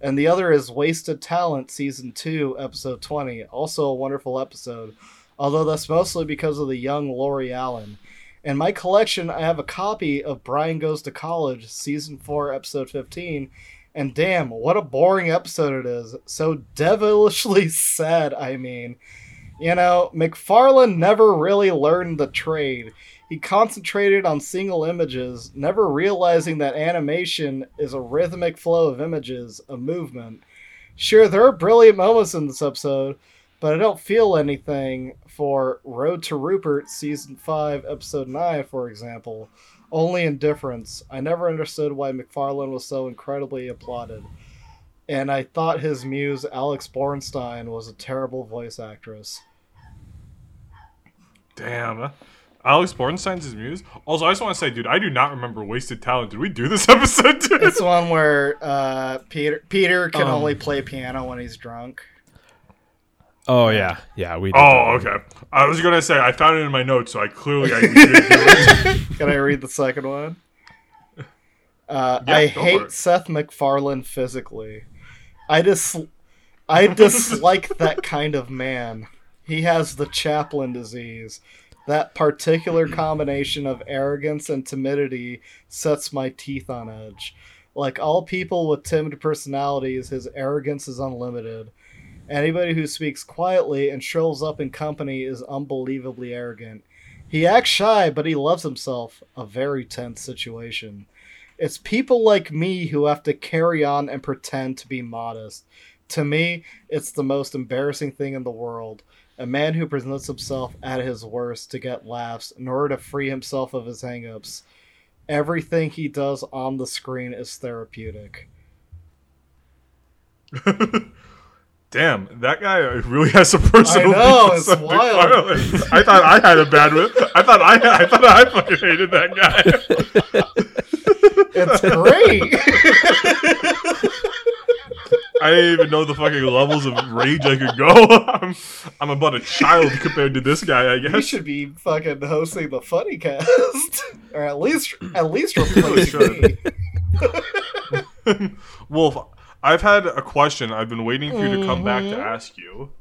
and the other is Wasted Talent, season two, episode twenty, also a wonderful episode. Although that's mostly because of the young Laurie Allen. In my collection, I have a copy of Brian Goes to College, Season 4, Episode 15, and damn, what a boring episode it is. So devilishly sad, I mean. You know, MacFarlane never really learned the trade. He concentrated on single images, never realizing that animation is a rhythmic flow of images, a movement. Sure, there are brilliant moments in this episode, but I don't feel anything for Road to Rupert Season 5, Episode 9, for example. Only indifference. I never understood why MacFarlane was so incredibly applauded. And I thought his muse, Alex Borstein, was a terrible voice actress. Damn. Alex Borstein's his muse. Also, I just want to say, dude, I do not remember Wasted Talent. Did we do this episode, dude? It's one where uh, Peter Peter can Um. only play piano when he's drunk. Oh yeah, yeah. We. Did Oh, that. okay. I was gonna say I found it in my notes, so I clearly I did do it. Can I read the second one? Uh, Yeah, I hate it. Seth MacFarlane physically. I dis- I dislike that kind of man. He has the Chaplin disease. That particular combination of arrogance and timidity sets my teeth on edge. Like all people with timid personalities, his arrogance is unlimited. Anybody who speaks quietly and shows up in company is unbelievably arrogant. He acts shy, but he loves himself. A very tense situation. It's people like me who have to carry on and pretend to be modest. To me, it's the most embarrassing thing in the world. A man who presents himself at his worst to get laughs in order to free himself of his hangups. Everything he does on the screen is therapeutic. Damn, that guy really has some personal. I know, it's wild. I thought I had a bad one. I thought I, I thought I fucking hated that guy. It's great! I didn't even know the fucking levels of rage I could go. I'm, I'm about a child compared to this guy, I you guess. should be fucking hosting the funny cast. or at least at least replacing should. me. Wolf, I've had a question I've been waiting for you to come back Mm-hmm. to ask you.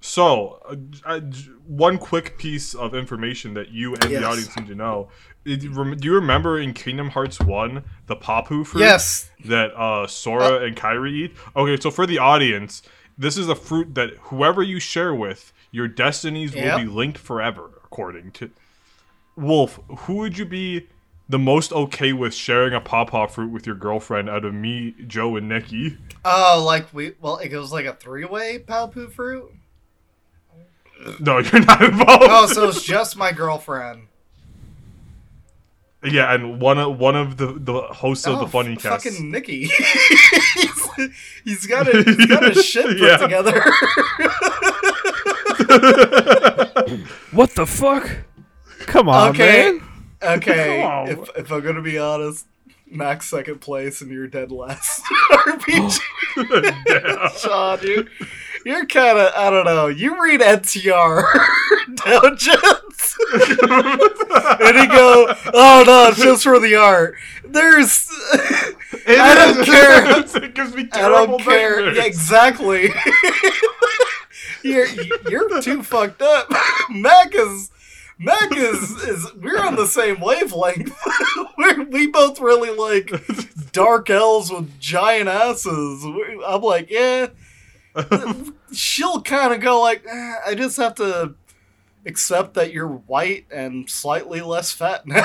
So, uh, uh, one quick piece of information that you and Yes. the audience need to know. Did you rem- Do you remember in Kingdom Hearts 1, the Paopu fruit Yes. that uh, Sora and Kairi eat? Okay, so for the audience, this is a fruit that whoever you share with, your destinies Yep. will be linked forever, according to. Wolf, who would you be the most okay with sharing a Paopu fruit with your girlfriend out of me, Jo, and Nikki? Oh, like we well, it was like a three-way Paopu fruit. No, you're not involved. Oh, so it's just my girlfriend. yeah, and one of one of the the hosts of oh, the funny f- cast. fucking Nikki. he's, he's got a he's got a shit put Yeah. together. What the fuck? Come on, Okay. man. Okay, on. if if I'm gonna be honest, Max second place and you're dead last. RPG. Damn. Shaw, dude. You're kind of, I don't know. You read NTR, you? and he go, "Oh no, it's just for the art." There's, It I don't is. care. it gives me terrible I don't care. Yeah, exactly. you're you're too fucked up. Mac is Mac is is we're on the same wavelength. we both really like dark elves with giant asses. We- I'm like, yeah. She'll kind of go like, eh, I just have to accept that you're white and slightly less fat now.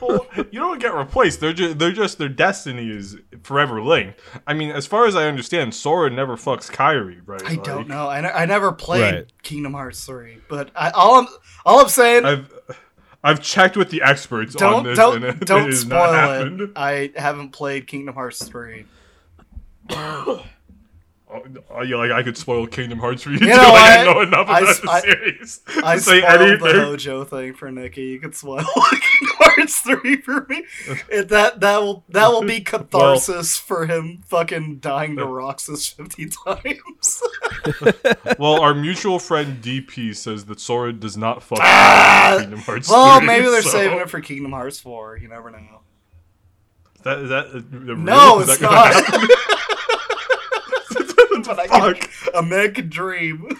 Well, you don't get replaced. They're just they're just their destiny is forever linked. I mean, as far as I understand, Sora never fucks Kairi, right? I don't know. I—I never played Right. Kingdom Hearts 3, but I, all I'm all I'm saying I've I've checked with the experts on don't this, don't and it, don't it has not spoil it. I haven't played Kingdom Hearts 3. Oh, yeah, like I could spoil Kingdom Hearts for you. You too. know like, I what? know enough I about s- the series. I to say spoiled the anything. Hojo thing for Nikki. You could spoil Kingdom Hearts 3 for me. It, that that will that will be catharsis for him fucking dying to Roxas 50 times. Well, our mutual friend DP says that Sora does not fuck Ah! Kingdom Hearts. well, 3, maybe they're so- saving it for Kingdom Hearts 4. You never know. Is that, is that, uh, the No, real? Is it's that gonna not. Happen? but I can, American Dream.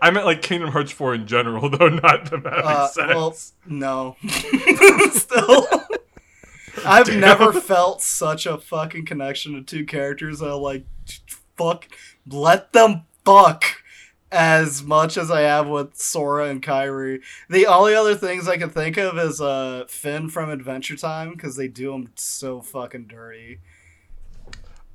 I meant like Kingdom Hearts 4 in general, though, not the having Uh, sex. well, no. Still. I've Damn. never felt such a fucking connection to two characters that like fuck let them fuck as much as I have with Sora and Kairi. The only other things I can think of is uh Finn from Adventure Time because they do him so fucking dirty.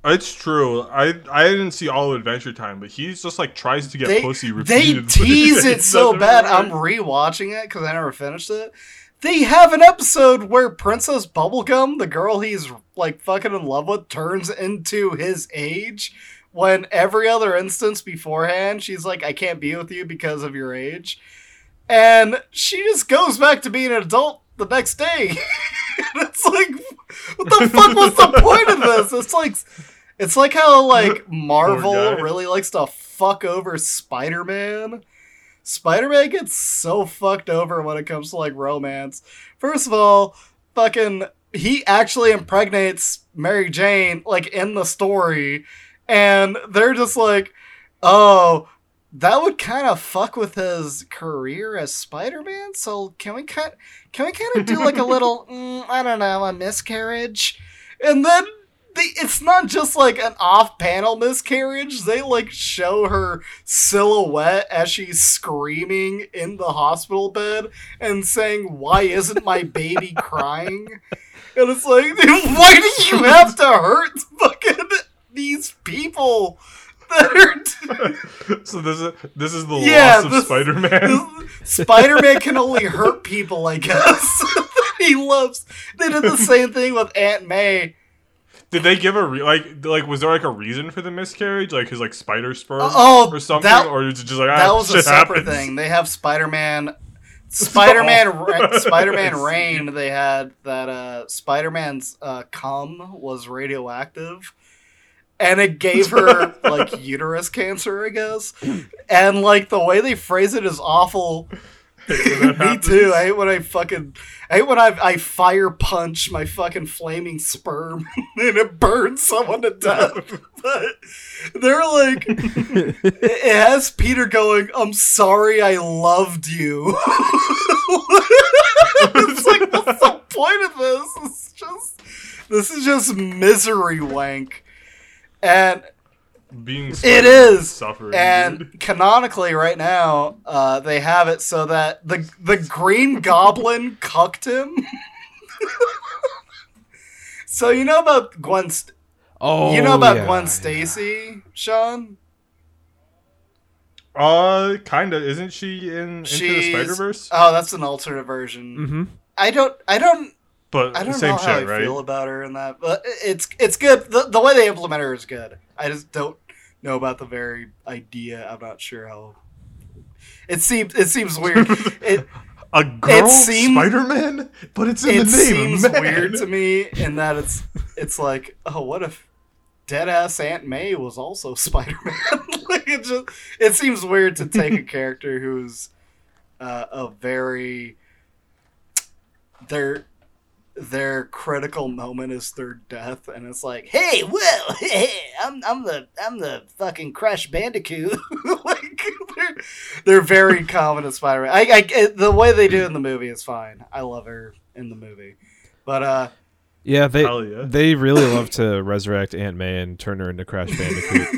It's true. I I didn't see all of Adventure Time, but he's just like tries to get They, pussy they tease it so bad. I'm rewatching it because I never finished it. They have an episode where Princess Bubblegum, the girl he's like fucking in love with, turns into his age. When every other instance beforehand, she's like, "I can't be with you because of your age," and she just goes back to being an adult the next day. and it's like, what the fuck was the point of this? It's like, it's like how like Marvel really likes to fuck over Spider Man. Spider Man gets so fucked over when it comes to like romance. First of all, fucking he actually impregnates Mary Jane like in the story, and they're just like, oh. That would kind of fuck with his career as Spider-Man. So can we kind can we kind of do like a little mm, I don't know a miscarriage, and then they, it's not just like an off-panel miscarriage. They like show her silhouette as she's screaming in the hospital bed and saying, "Why isn't my baby crying?" And it's like, why do you have to hurt fucking these people that are? so this is this is the Yeah, loss of this- Spider-Man. Spider-Man can only hurt people, I guess. he loves. They did the same thing with Aunt May. Did they give a re- like like was there like a reason for the miscarriage, like his like spider sperm Oh, or something, that- or is it just like ah, That was a separate happens? thing. They have Spider-Man. Spider-Man, awful. Spider-Man Reign. They had that uh, Spider-Man's uh, cum was radioactive, and it gave her like uterus cancer, I guess. And like the way they phrase it is awful. Me too. I hate when I fucking. I hate when I I fire punch my fucking flaming sperm and it burns someone to death. but they're like, it it has Peter going, "I'm sorry, I loved you." it's like, what's the point of this? It's just, this is just misery wank, and Being it suffering, and dude. canonically, right now, uh, they have it so that the the Green Goblin cucked him. so you know about Gwen. St- Oh, you know about yeah, Gwen yeah. Stacy, Sean? uh, kind of. Isn't she in Into the She's- Spider Verse? Oh, that's an alternate version. Mm-hmm. I don't. I don't. but I don't same know how shit, I right? feel about her in that, but it's it's good. The, the way they implement her is good. I just don't know about the very idea. I'm not sure how. It seems it seems weird. It A girl seems- Spider-Man, but it's in it the name. It seems man. weird to me in that it's it's like oh what if Deadass Aunt May was also Spider Man. like it just it seems weird to take a character who's uh, a very their their critical moment is their death, and it's like, hey, well, hey, I'm I'm the I'm the fucking Crash Bandicoot. like they're they're very confident Spider Man. I, I the way they do it in the movie is fine. I love her in the movie, but uh. Yeah, they yeah. they really love to resurrect Aunt May and turn her into Crash Bandicoot.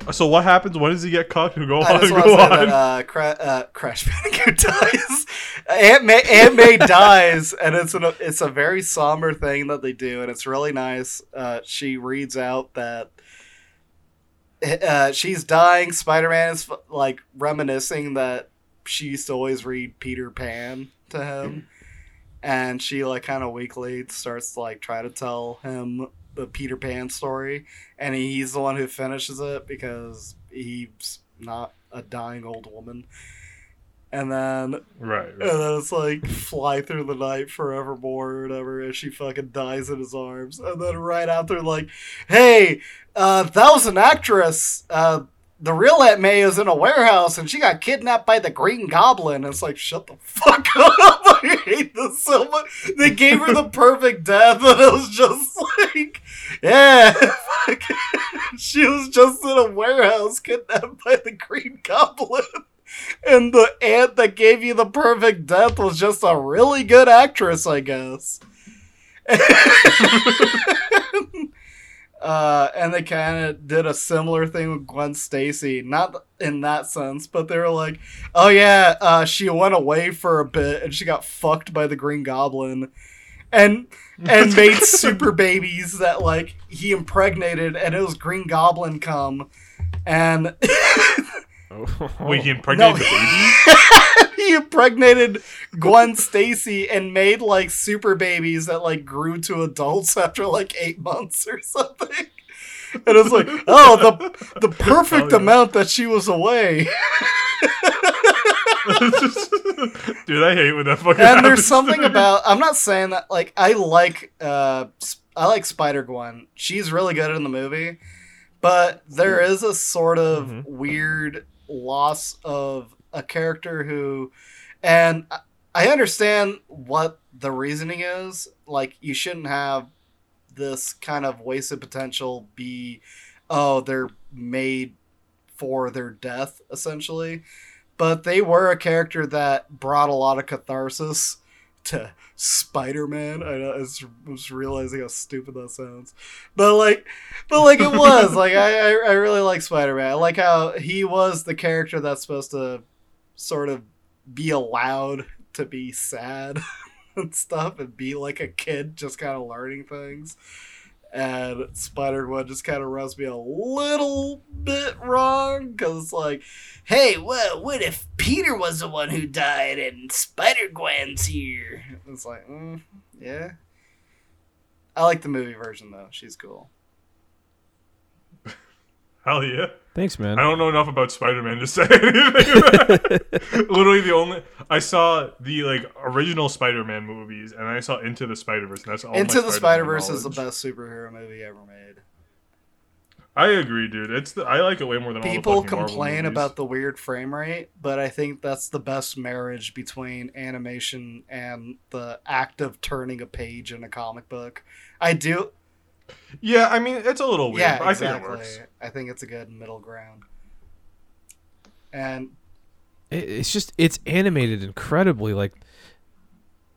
So what happens? When does he get caught? Go on, go on. that uh, Cra- uh, Crash Bandicoot dies. Aunt May, Aunt May dies, and it's an, it's a very somber thing that they do, and it's really nice. Uh, she reads out that uh, she's dying. Spider Man is like reminiscing that she used to always read Peter Pan to him, and she like kind of weakly starts to like try to tell him the Peter Pan story, and he's the one who finishes it because he's not a dying old woman. And then right, and then it's like fly through the night forevermore or whatever, and she fucking dies in his arms. And then right after, like, hey, uh, that was an actress. Uh, the real Aunt May is in a warehouse, and she got kidnapped by the Green Goblin. And it's like, shut the fuck up! I hate this so much. They gave her the perfect death, and it was just like, yeah, she was just in a warehouse kidnapped by the Green Goblin. And the aunt that gave you the perfect death was just a really good actress, I guess. uh, and they kind of did a similar thing with Gwen Stacy, not in that sense, but they were like, "Oh yeah, uh, she went away for a bit and she got fucked by the Green Goblin." And and made super babies that like he impregnated, and it was Green Goblin come, and oh. Wait, he impregnated No. the baby? he impregnated Gwen Stacy and made like super babies that like grew to adults after like eight months or something. And it's like, oh, the the oh, perfect Hell yeah. amount that she was away. Dude, I hate when that fucking and happens. there's something about I'm not saying that like I like uh I like Spider Gwen. She's really good in the movie, but there is a sort of Mhm. weird loss of a character who and I- I understand what the reasoning is. Like you shouldn't have this kind of wasted potential be oh, they're made for their death essentially but they were a character that brought a lot of catharsis to Spider-Man. I know it's was realizing how stupid that sounds, but like, but like it was like I I, I really like Spider-Man. I like how he was the character that's supposed to sort of be allowed to be sad and stuff and be like a kid, just kind of learning things. And Spider Gwen just kind of rubs me a little bit wrong because it's like, hey, well, what if Peter was the one who died and Spider Gwen's here? It's like, mm, yeah. I like the movie version though. She's cool. Hell yeah. Thanks, man. I don't know enough about Spider-Man to say anything. about it. Literally, the only I saw the like original Spider-Man movies, and I saw Into the Spider-Verse, and that's all. Into my the Spider Spider-Man Verse is the best superhero movie ever made. I agree, dude. It's the, I like it way more than People all the complain about the weird frame rate, but I think that's the best marriage between animation and the act of turning a page in a comic book. I do. Yeah, I mean it's a little weird, yeah, but I exactly. think it works. I think it's a good middle ground. And it's just it's animated incredibly like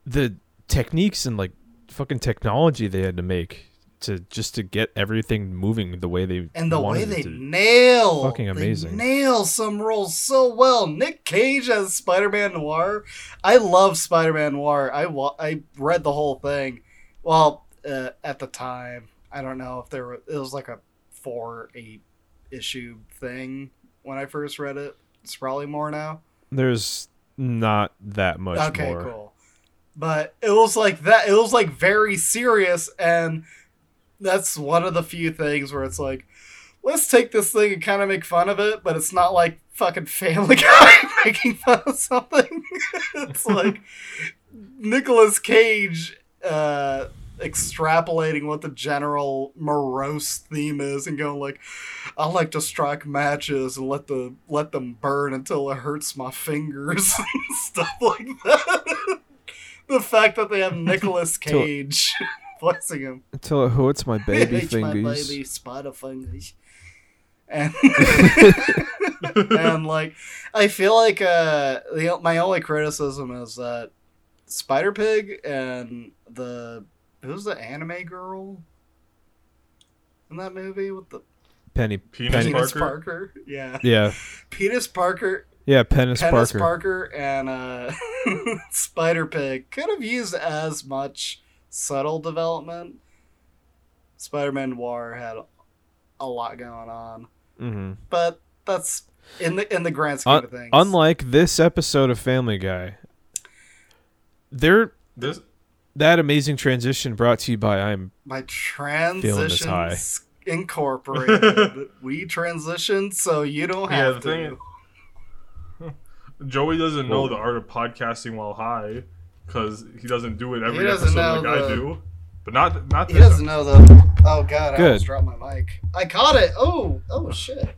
the techniques and like fucking technology they had to make to just to get everything moving the way they and the way they to. nail Fucking they amazing. nail some roles so well. Nick Cage as Spider-Man Noir. I love Spider-Man Noir. I wa- I read the whole thing. Well, uh, at the time, I don't know if there were, it was like a four eight issue thing when I first read it. It's probably more now. There's not that much okay, more. cool. But it was like that. It was like very serious, and that's one of the few things where it's like, let's take this thing and kind of make fun of it, but it's not like fucking Family Guy making fun of something. it's like Nicolas Cage uh, extrapolating what the general morose theme is and going like, I like to strike matches and let the let them burn until it hurts my fingers and stuff like that. the fact that they have Nicolas Cage voicing him. Until it hurts my baby It's my fingers. baby spider fingers. And and like I feel like uh the my only criticism is that Spider Pig and the who's the anime girl in that movie with the Penny. Penis Penny. Penis Parker? Parker? Yeah. Yeah. Penis Parker Yeah, Penis, Penis Parker. Parker. and uh, Spider Pig could have used as much subtle development. Spider Man Noir had a lot going on, hmm but that's in the in the grand scheme Un- of things. unlike this episode of Family Guy, there This that amazing transition brought to you by I'm my this transitions high. incorporated, we transitioned so you don't Yeah, have the to. thing Joey doesn't know the art of podcasting while high because he doesn't do it every doesn't episode know like I do. But not not he doesn't know the. Oh god, I Good. almost dropped my mic. I caught it. Oh, oh shit.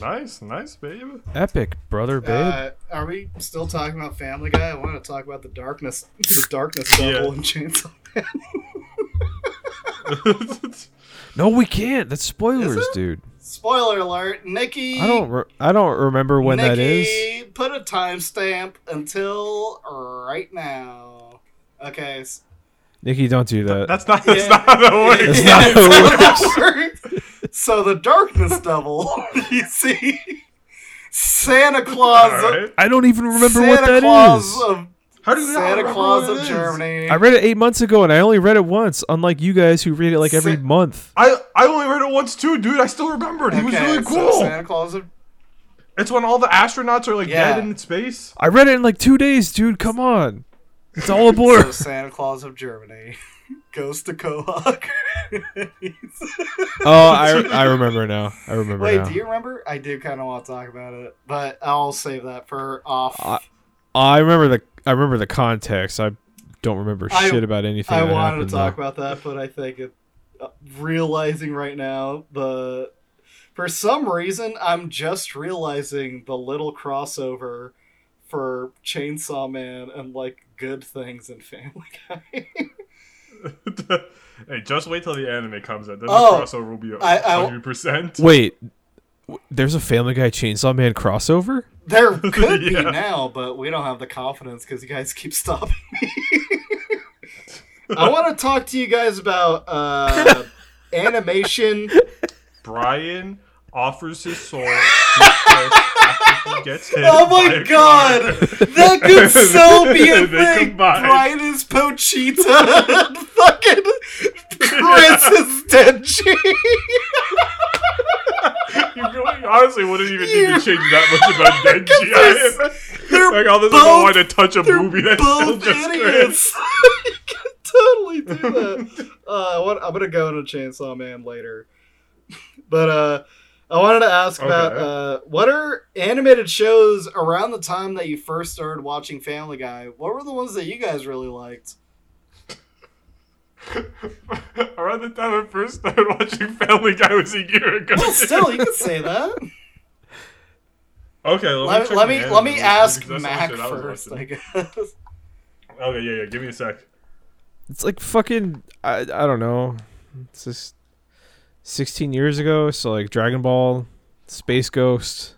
Nice, nice, babe. epic, brother, babe. Uh, are we still talking about Family Guy? I want to talk about the darkness, the darkness double Yeah. and Chainsaw. no, we can't. That's spoilers, dude. Spoiler alert: Nikki. I don't. Re- I don't remember when that is. Put a timestamp until right now. Okay. Nikki, don't do that. that's not that's Yeah. not how that works. That's not how it that's how it works. So the darkness double, you see, Santa Claus. Alright. I don't even remember Santa what that is. Claus of How do you Santa Claus of? Germany. I read it eight months ago, and I only read it once. Unlike you guys who read it like every Sa- month. I I only read it once too, dude. I still remembered. He was Okay, really so cool. Santa Claus of it's when all the astronauts are like Yeah. dead in space. I read it in like two days, dude. Come on, it's all a blur. So Santa Claus of Germany goes to Kohawk. oh, I I remember now. I remember Wait, now. do you remember? I do kind of want to talk about it, but I'll save that for off. I- I remember the I remember the context. I don't remember I- shit about anything. I wanted to talk though. about that, but I think it, uh, realizing right now the for some reason I'm just realizing the little crossover for Chainsaw Man and like good things in Family Guy. hey, just wait till the anime comes out. Then Oh, the crossover will be I- I- hundred percent. Wait, there's a Family Guy Chainsaw Man crossover. there could Yeah. be now, but we don't have the confidence because you guys keep stopping me. I want to talk to you guys about uh, animation. Brian offers his soul to Chris after he gets hit. Oh my god! That could so be a thing! combine. Brian is Pochita and fucking Chris is Denji! You really honestly wouldn't even need to change that much about Denji. they're like all this is both- wanted to touch a movie that's still both just idiots! you can totally do that. Uh, what, I'm gonna go into Chainsaw Man later. But uh, I wanted to ask about uh, what are animated shows around the time that you first started watching Family Guy? What were the ones that you guys really liked? Around the time I first started watching Family Guy was a year ago. Well, still, you can say that. Okay, let, let, me check let me let me ask because Mac the I first. I guess. Okay, yeah, yeah. Give me a sec. It's like fucking. I I don't know. It's just 16 years ago. So like Dragon Ball, Space Ghost,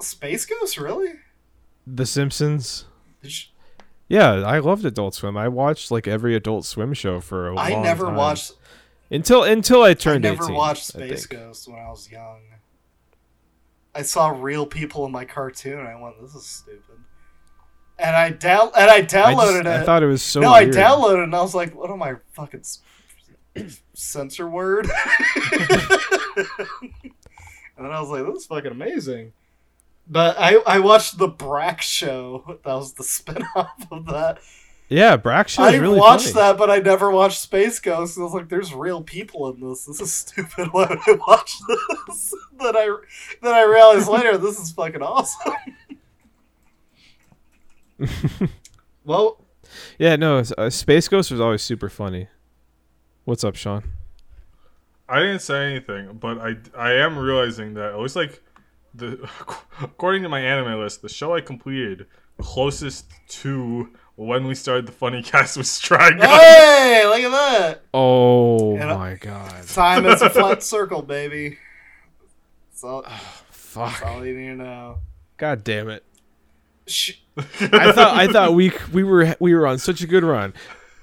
Space Ghost, really? The Simpsons. You- Yeah, I loved Adult Swim. I watched like every Adult Swim show for a I long never time. watched. until until I turned. I never 18. watched Space. Ghost when I was young. I saw real people in my cartoon, and I went, "This is stupid." And I down and I I, downloaded it. I thought it was so no, weird. I downloaded it, and I was like, "What am I fucking censor word?" and then I was like, "This is fucking amazing." But I I watched the Brak show. That was the spin-off of that. Yeah, Brak show I really watched funny. that, but I never watched Space Ghost. I was like, "There's real people in this. This is stupid. Why would I watch this?" then I then I realized later, this is fucking awesome. well, Yeah, no, uh, Space Ghost was always super funny. What's up, Sean? I didn't say anything, but I I am realizing that it was like the according to my anime list, the show I completed closest to when we started the funny cast was Trigun. Hey, look at that! Oh And, uh, my god. Time is a flat circle, baby. That's all, Fuck. that's all you need to know. God damn it. Sh- I thought I thought we we were we were on such a good run.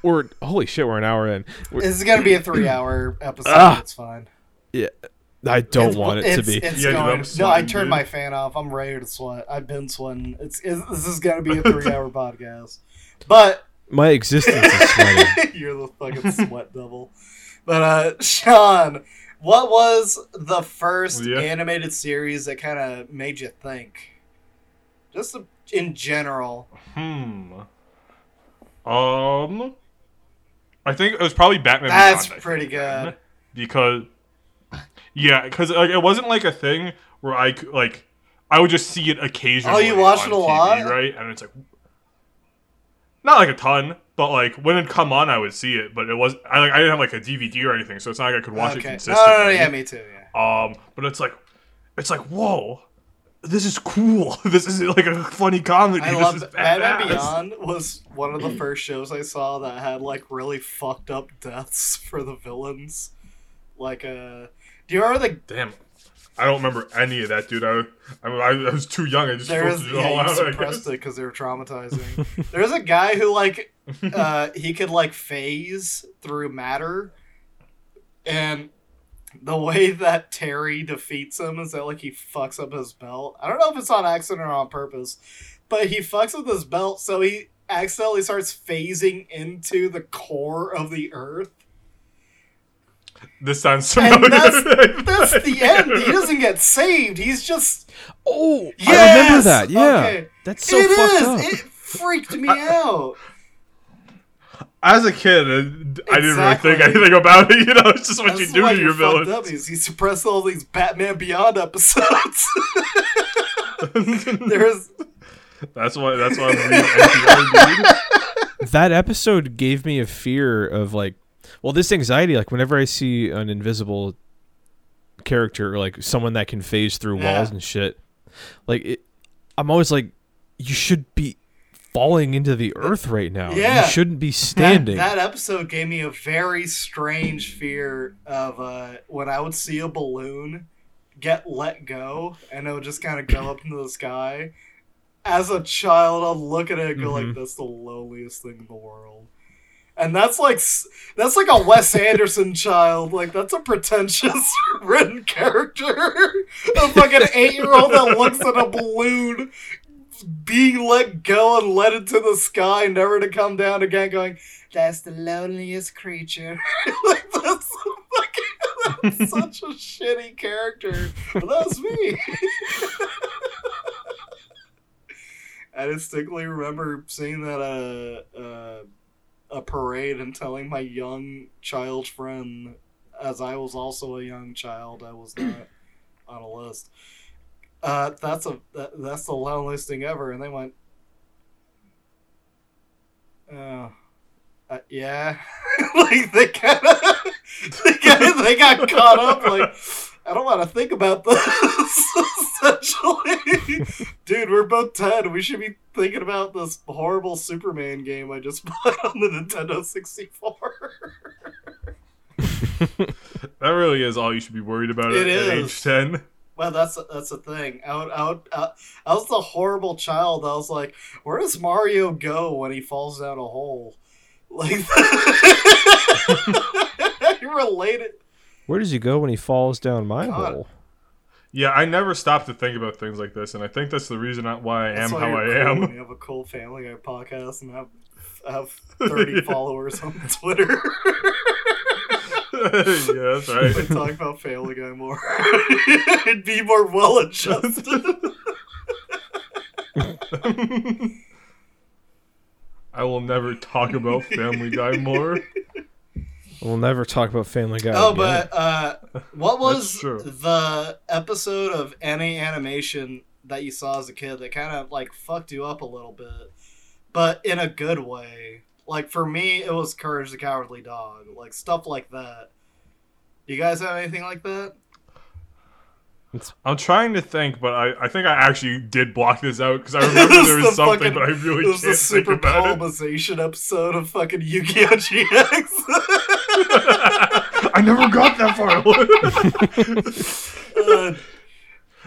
Or holy shit, we're an hour in. We're- This is gonna be a three-hour episode. Ah. It's fine. yeah, I don't It's- want it to be. It's Yeah, going, I'm no, I turned dude. my fan off. I'm ready to sweat. I've been sweating. It's, it's this is gonna be a three-hour podcast, but My existence is sweating. you're the fucking sweat devil. But uh, Sean, what was the first Yeah. animated series that kind of made you think? Just in general. Hmm. Um. I think it was probably Batman. That's Beyond, pretty good. because yeah, because like it wasn't like a thing where I could like I would just see it occasionally. Oh, you watched it a TV, lot? right? And it's like not like a ton, but like when it come on, I would see it. But it was I like I didn't have like a DVD or anything, so it's not like I could watch it okay. No, consistently. no, no, yeah, me too. Yeah. Um, but it's like it's like whoa. This is cool. This is like a funny comedy. I this love Batman. Beyond was one of the first shows I saw that had like really fucked up deaths for the villains. Like uh do you remember the Damn. I don't remember any of that, dude. I, I, I was too young. I just there was filtered it all yeah, out. Suppressed it because they were traumatizing. There's a guy who like uh he could like phase through matter and the way that Terry defeats him is that like he fucks up his belt. I don't know if it's on accident or on purpose, but he fucks with his belt so he accidentally starts phasing into the core of the earth. This sounds And familiar. that's, that's the end. He doesn't get saved. He's just Oh, I remember that. Yeah, Okay. that's so It is. fucked up. It freaked me out. As a kid, I didn't really think anything about it. You know, it's just what That's you do why to you're your fucked villains. Up. Is he suppressed all these Batman Beyond episodes? There's That's why. That's why I'm NPR, that episode gave me a fear of like well this anxiety like whenever i see an invisible character or like someone that can phase through Yeah. walls and shit like it, i'm always like you should be falling into the earth right now Yeah. you shouldn't be standing that episode gave me a very strange fear of uh, when I would see a balloon get let go and it would just kind of go up into the sky. As a child, I'd look at it and go like, Mhm. "That's the loneliest thing in the world." And that's like that's like a Wes Anderson child. Like that's a pretentious written character. a fucking eight year old that looks at a balloon being let go and led into the sky, never to come down again, going, That's the loneliest creature. like that's fucking that's such a shitty character. But that's me. I distinctly remember seeing that uh, uh, a parade and telling my young child friend, as I was also a young child, I was not on a list. Uh, that's a that, that's the loneliest thing ever, and they went, oh, uh, yeah, like they kind of they got, they got caught up. Like I don't want to think about this. Essentially, dude, we're both ten. We should be thinking about this horrible Superman game I just bought on the Nintendo sixty four. That really is all you should be worried about It at, at is. age ten. Well, that's that's the thing. I would, I, uh, I was the horrible child. I was like, where does Mario go when he falls down a hole? Like, I related. where does he go when he falls down my God. hole Yeah, I never stop to think about things like this, and I think that's the reason why I am why how you're I cool am. when You have a cool family guy podcast and have have thirty followers on Twitter. yeah, that's right. I talk about Family Guy more. It'd be more well adjusted. I will never talk about Family Guy more. we'll never talk about family guy Oh, again. but uh, what was the episode of any animation that you saw as a kid that kind of like fucked you up a little bit? but in a good way. Like for me, it was Courage the Cowardly Dog, like stuff like that. Do you guys have anything like that? I'm trying to think, but I, I think I actually did block this out because I remember there was the something, fucking- but I really It was can't the think super about it. episode of fucking Yu-Gi-Oh! GX. I never got that far. Uh,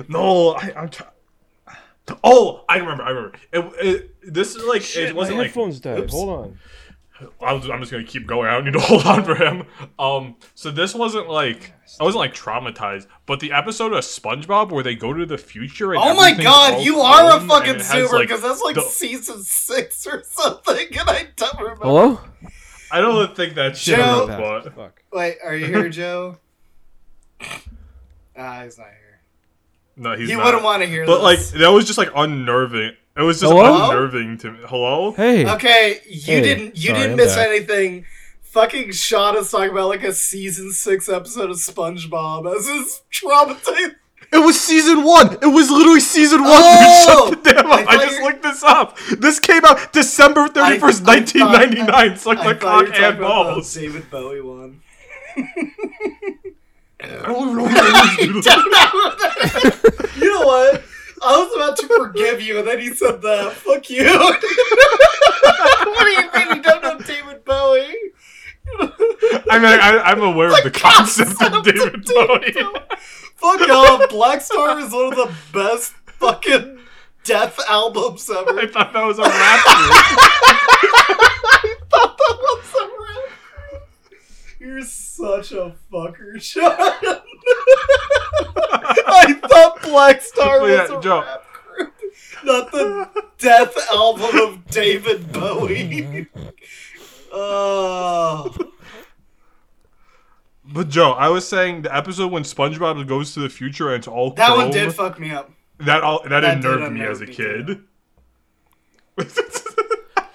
no, I, I'm. T- oh, I remember. I remember. It, it, this is like it wasn't like. died. Oops. Hold on. I'm just, I'm just gonna keep going. I don't need to hold on for him. Um, so this wasn't like I wasn't like traumatized, but the episode of SpongeBob where they go to the future. And oh my god, you are a fucking super has, zoomer like, because that's like the- season six or something, and I don't remember. Hello? I don't think that's Joe- true, Joe- but Fuck. Wait, are you here, Joe? Ah, he's not here. No, he's he not. wouldn't want to hear that. But like that was just like unnerving. It was just Hello? unnerving to me. Hello. Hey. Okay, you Hey, didn't you sorry, didn't I'm miss back. anything. Fucking Sean is talking about like a season six episode of SpongeBob as his traumatized. It was season one. It was literally season one. Oh! Shut the damn I up. I, thought just looked this up. This came out December thirty first, nineteen ninety nine. I nineteen thought- ninety nine. Suck I my thought cock you were and about the balls. David Bowie one. I don't even know what you know what? I was about to forgive you, and then he said that. Fuck you. what do you mean you don't know David Bowie? I mean, I, I'm aware of the concept of David Bowie. Fuck off. Black Star is one of the best fucking death albums ever. I thought that was a rap group. thought that was a rap. You're such a fucker, Sean. I thought Black Star was yeah, a Joe. rap group, not the death album of David Bowie. Oh, But Joe, I was saying the episode when SpongeBob goes to the future and it's all that one did fuck me up. that all that, that unnerved me as a kid.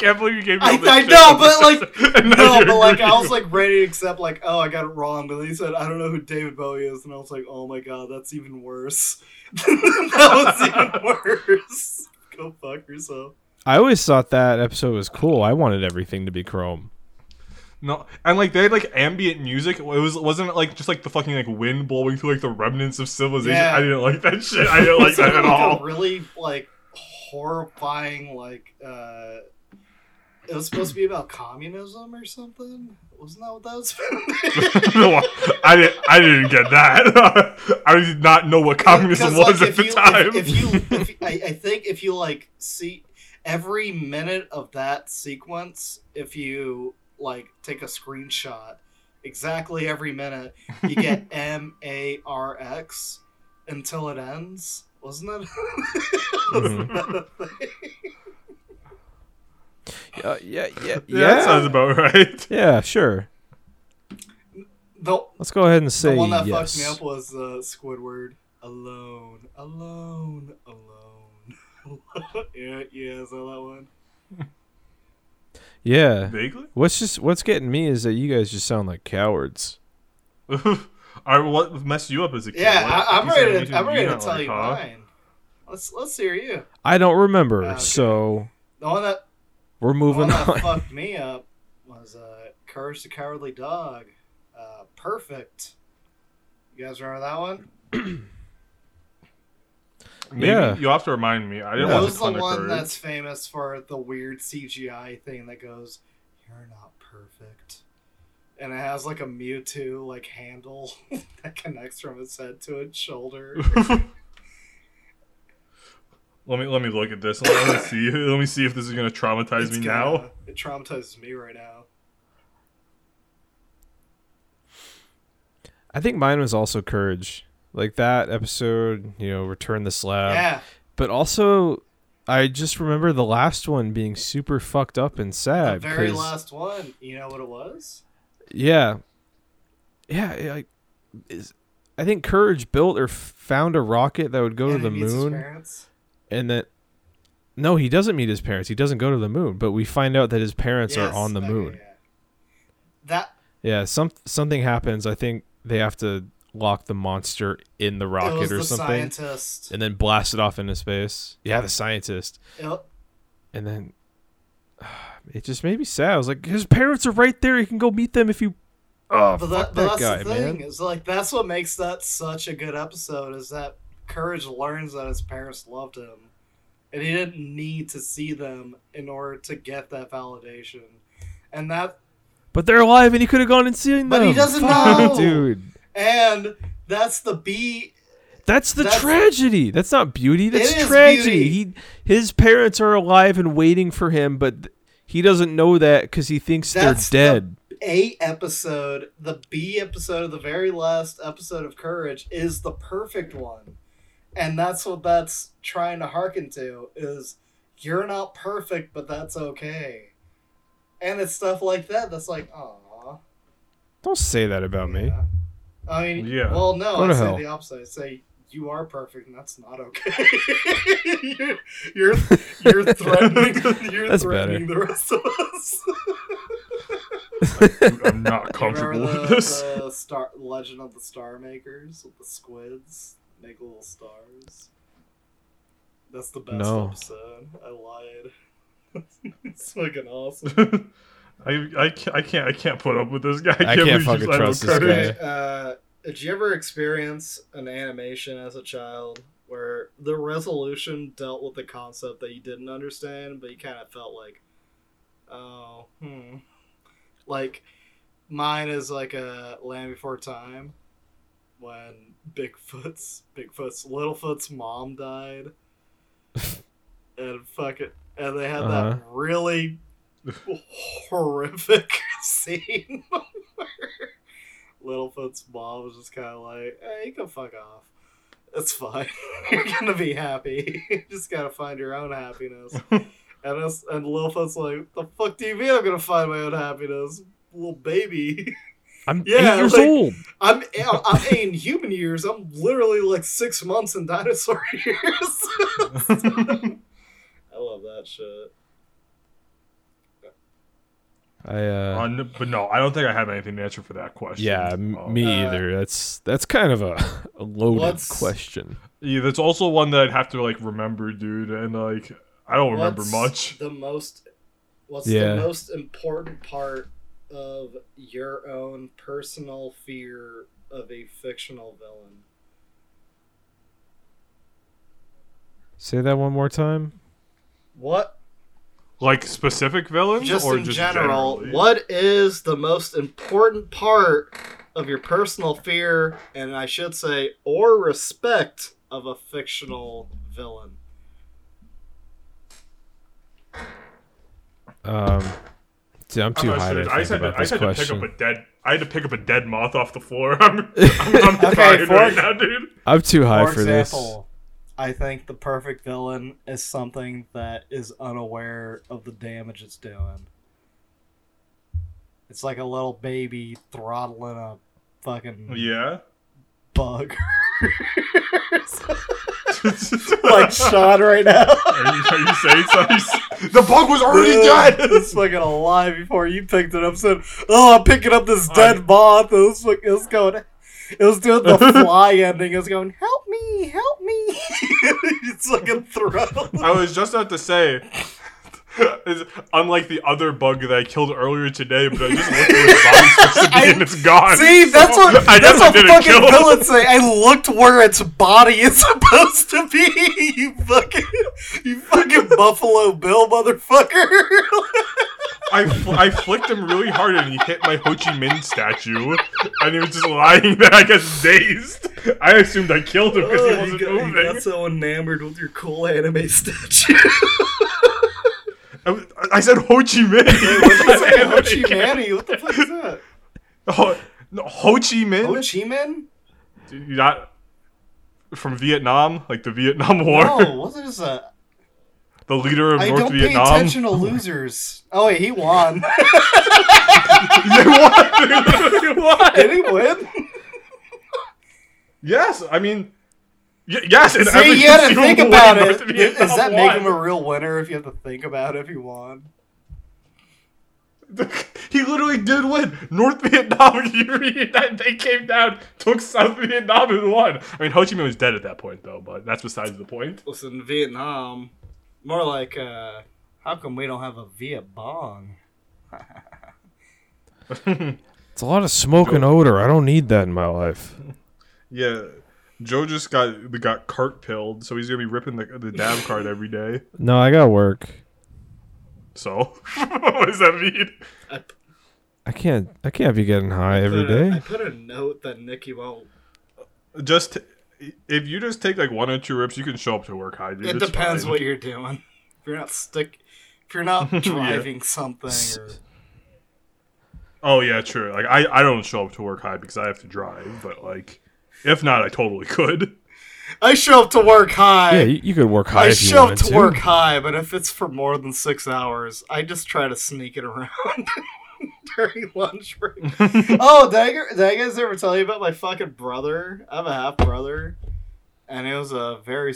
I can't believe you gave me I, all this I shit know, but like, no, you're but like, I was like ready to accept, like, oh, I got it wrong. But then he said, I don't know who David Bowie is, and I was like, oh my god, that's even worse. that was even worse. Go fuck yourself. I always thought that episode was cool. I wanted everything to be chrome. No, and like they had like ambient music. It was wasn't it like just like the fucking like wind blowing through like the remnants of civilization. Yeah. I didn't like that shit. I didn't like that at like all. A really like horrifying like uh it was supposed to be about communism or something. Wasn't that what that was? No, I didn't. I didn't get that. I did not know what communism was like, at the you, time. If, if you, if you- I, I think if you like see every minute of that sequence, if you like take a screenshot, exactly every minute, you get M A R X until it ends. Wasn't it? Wasn't Mm-hmm. That? Yeah, yeah, yeah, yeah, that sounds about right. yeah, sure. The, Let's go ahead and say the one that yes. fucked me up was uh, Squidward. Alone, alone, alone. yeah, yeah, is that that one? Yeah. Vaguely. What's just what's getting me is that you guys just sound like cowards. I what messed you up as a kid? Yeah, What I, I'm piece of ready music to. I'm ready to tell like, you huh? mine. Let's let's hear you. I don't remember, Okay. so The one that we're the one moving that on. fucked me up was uh, Courage the Cowardly Dog. Uh, perfect. You guys remember that one? Maybe Yeah. you have to remind me. I didn't that watch was a the ton of one Courage. that's famous for the weird CGI thing that goes, "You're not perfect," and it has like a Mewtwo like handle that connects from its head to its shoulder. Let me let me look at this. Let me see. Let me see if this is gonna traumatize It's me gonna- now. It traumatizes me right now. I think mine was also courage. Like that episode, you know, return the slab. yeah, But also I just remember the last one being super fucked up and the sad. very 'cause- last one. You know what it was? Yeah. Yeah, it, like is I think Courage built or found a rocket that would go Yeah, to the meets his moon parents. And that No, he doesn't meet his parents. He doesn't go to the moon, but we find out that his parents Yes, are on the okay, moon. yeah. That Yeah, some something happens. I think they have to lock the monster in the rocket or the something scientist. and then blast it off into space. Yeah, the scientist. It- And then it just made me sad. I was like, his parents are right there. He can go meet them if you. Oh, But, fuck that, but that guy, the thing man. is like that's what makes that such a good episode is that Courage learns that his parents loved him, and he didn't need to see them in order to get that validation, and that But they're alive, and he could have gone and seen But them. he doesn't know. dude. and that's the B. That's the That's- tragedy. That's not beauty. That's tragedy. beauty. He, his parents are alive and waiting for him, but he doesn't know that because he thinks That's they're dead. A episode, the B episode, of the very last episode of Courage is the perfect one, and that's what that's trying to hearken to is you're not perfect, but that's okay, and it's stuff like that that's like, aw. Don't say that about me. I mean, Yeah. Well, no, Go I to say hell. the opposite. I say you are perfect, and that's not okay. you're, you're you're threatening. You're That's threatening the rest of us. I'm not comfortable Remember with this. the star Legend of the Star Makers with the squids make little stars. That's the best No. episode. I lied. it's fucking awesome. I, I, can't, I can't I can't put up with this guy. I can't believe he's fucking just- I don't trust this guy. Uh, did you ever experience an animation as a child where the resolution dealt with the concept that you didn't understand, but you kind of felt like, oh, hmm. Like, mine is like a Land Before Time when Bigfoot's Bigfoot's Littlefoot's mom died, and fuck it, and they had Uh-huh. that really horrific scene where Littlefoot's mom was just kind of like, "Hey, you can fuck off. It's fine. You're gonna be happy. you just gotta find your own happiness." and it's, and Littlefoot's like, "The fuck do you mean I'm gonna find my own happiness, little baby? I'm Yeah, eight years like- old. I'm I'm in human years. I'm literally like six months in dinosaur years." I love that shit. I uh, Uh, n- but no, I don't think I have anything to answer for that question. yeah, m- Uh, me Uh, either. That's that's kind of a, a loaded question. Yeah, that's also one that I'd have to like remember, dude, and like I don't remember What's much. The most, what's Yeah. the most important part of your own personal fear of a fictional villain? Say that one more time. What, Like specific villains, just or in just general, generally? what is the most important part of your personal fear, and I should say, or respect of a fictional villain? Um, see, I'm I'm too high sure. to I think just had, about to, I this just had to pick up a dead. I had to pick up a dead moth off the floor. I'm, I'm, I'm crying for- right now, dude. I'm too high for this. for example, I think the perfect villain is something that is unaware of the damage it's doing. It's like a little baby throttling a fucking Yeah. bug. like Sean right now. Are you, are you saying something? The bug was already dead. it's fucking alive before you picked it up. Said, "Oh, I'm picking up this I- dead moth." It was, fucking, it was going. It was doing the fly ending. It was going, "Help me, help me!" it's like a throttle. I was just about to say, is unlike the other bug that I killed earlier today, but I just looked where his body's supposed to be I- and it's gone. See, that's So, what I that's what didn't fucking villains say. I looked where its body is supposed to be. You fucking, you fucking Buffalo Bill motherfucker. I, fl- I flicked him really hard and he hit my Ho Chi Minh statue, and he was just lying there, I guess, dazed. I assumed I killed him because he Oh, wasn't you, got, you got so enamored with your cool anime statue. I, I said Ho Chi Minh. What's Not that? Ho. Chi Manny? What the fuck is that? Ho, no, Ho Chi Minh? Ho Chi Minh? You're not from Vietnam, like the Vietnam War, No, what is that? the leader of I North don't pay attention to losers. Oh wait, he won. They won. They won. Did he win? Yes, I mean, y- yes. In See, every you had to think about North it. Does that won. make him a real winner if you have to think about it if he won? he literally did win. North Vietnam, they came down, took South Vietnam, and won. I mean, Ho Chi Minh was dead at that point, though, but that's besides the point. Listen, Vietnam, more like uh, How come we don't have a Viet Bong? It's a lot of smoke and odor. I don't need that in my life. Yeah, Joe just got got cart pilled, so he's gonna be ripping the the dab card every day. No, I got work. So, what does that mean? I, I can't. I can't be getting high every put a- I day. put a note that Nikki won't. Just if you just take like one or two rips, you can show up to work high, dude. It It's depends fine. what you're doing. If you're not stick, if you're not driving something, or Oh yeah, true. Like I, I don't show up to work high because I have to drive, but like if not, I totally could. I show up to work high. Yeah, you, you could work high I if you show up wanted to work high, but if it's for more than six hours, I just try to sneak it around during lunch break. oh, did I, did I guys ever tell you about my fucking brother? I have a half brother, and it was a very.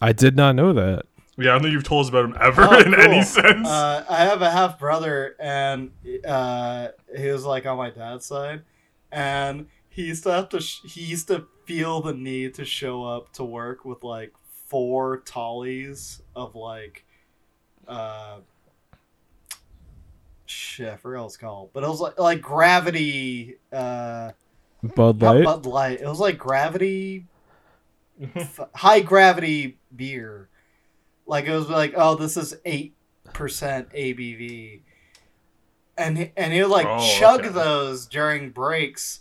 I did not know that. Yeah, I don't think you've told us about him ever Oh, in any sense. Uh, I have a half brother, and uh, he was like on my dad's side, and he used to have to. Sh- he used to feel the need to show up to work with like four tallies of like, uh, shit, I forgot what it's called, but it was like like gravity. Uh, Bud Light. Bud Light. It was like gravity, f- high gravity beer. Like it was like, oh, this is eight percent ABV, and he, and he would like Oh, chug okay. those during breaks,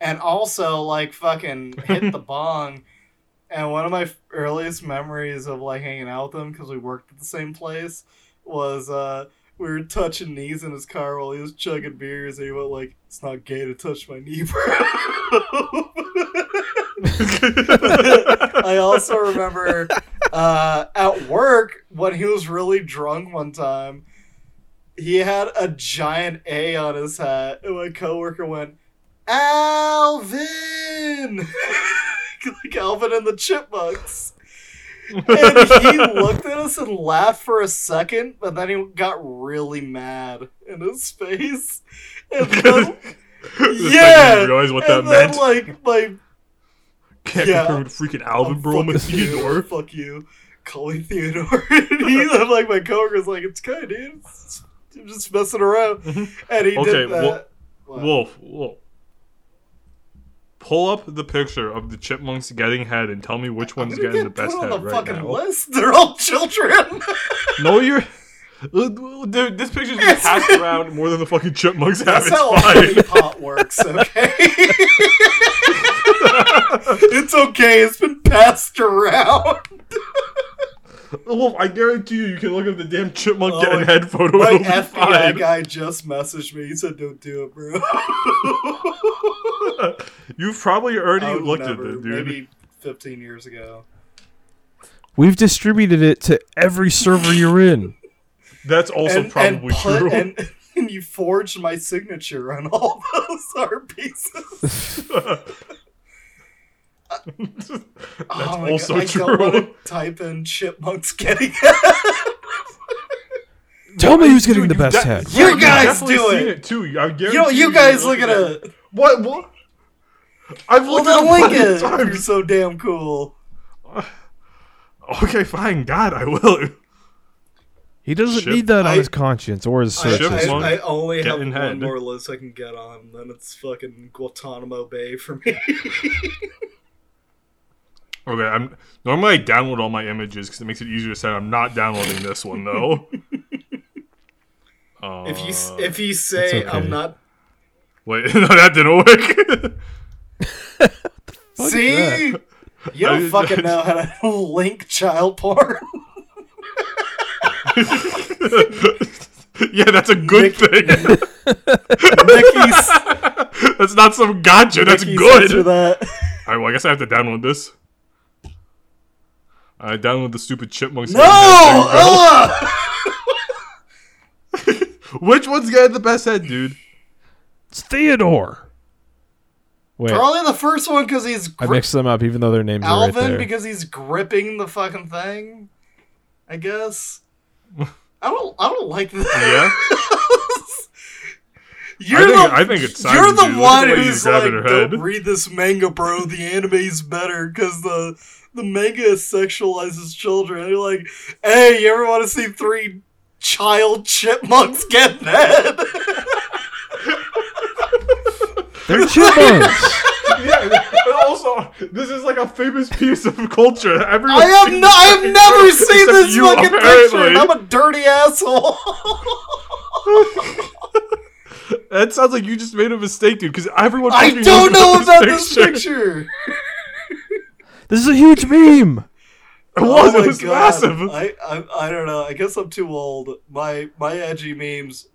and also like fucking hit the bong. And one of my earliest memories of like hanging out with him because we worked at the same place was uh we were touching knees in his car while he was chugging beers, and he went like, "It's not gay to touch my knee, bro." I also remember uh, at work when he was really drunk one time, he had a giant A on his hat, and my coworker went, "Alvin," like Alvin and the Chipmunks. and he looked at us and laughed for a second, but then he got really mad in his face. And then, yeah, realize what that and then, meant. like my Can't yeah. compare with freaking Alvin, bro. I'm Theodore. Fuck you. Call me Theodore. and he, I'm like, my coworker's like, it's good, dude. It's- I'm just messing around. Mm-hmm. And he Okay, did that. well- Wolf, Wolf. Pull up the picture of the chipmunks getting head and tell me which one's getting get the best on head the right fucking now. list. They're all children. No, you're. Dude, this picture's been passed around more than the fucking chipmunks have. That's It's how fine. pot works, okay? it's okay. It's been passed around. Wolf, I guarantee you, you can look at the damn chipmunk Oh, getting head photo. My FBI guy just messaged me. He said, "Don't do it, bro." You've probably already I looked never, at it, dude. Maybe 15 years ago. We've distributed it to every server you're in. That's also and, probably and put, true. And, and you forged my signature on all those art pieces. That's oh also God, I true. don't want to type in chipmunks getting Tell me who's getting Dude, the best de- head. You you've guys definitely do seen it. too. I guarantee You know, you guys look at it. What? What? I've Well, looked at then it link it. You're so damn cool. Okay, fine. God, I will. He doesn't Ship- need that on I- his conscience or his I, search Ship I, I only have one head. more list I can get on, then it's fucking Guantanamo Bay for me. Okay, I'm normally I download all my images because it makes it easier to say I'm not downloading this one though. uh, if you if you say okay. I'm not, wait, no, that didn't work. See, you don't fucking know how to link child porn. yeah, that's a good thing. Nikki's that's not some gotcha. That's Nikki's good. answer that. All right, well, I guess I have to download this. I download the stupid chipmunks. No! There you Ugh! go. Which one's getting the best head, dude? It's Theodore. Wait, Probably the first one because he's I gri- mixed them up, even though their names are right Alvin there. because he's gripping the fucking thing. I guess. I don't. I don't like that. Yeah. You're I think- the, I think it's You're the dude. One the who's like, grabbing "Don't read this manga, bro. The anime's better because the the manga sexualizes children." And you're like, "Hey, you ever want to see three child chipmunks get head. They're chipmunks. yeah. and Also, this is like a famous piece of culture. Everyone I have thinks no, I have never except seen this you, fucking picture, apparently. and I'm a dirty asshole. That sounds like you just made a mistake, dude. Because everyone. I fucking don't knows know about this picture. This is a huge meme. It was. Oh it my was God. massive. I, I I don't know. I guess I'm too old. My my edgy memes.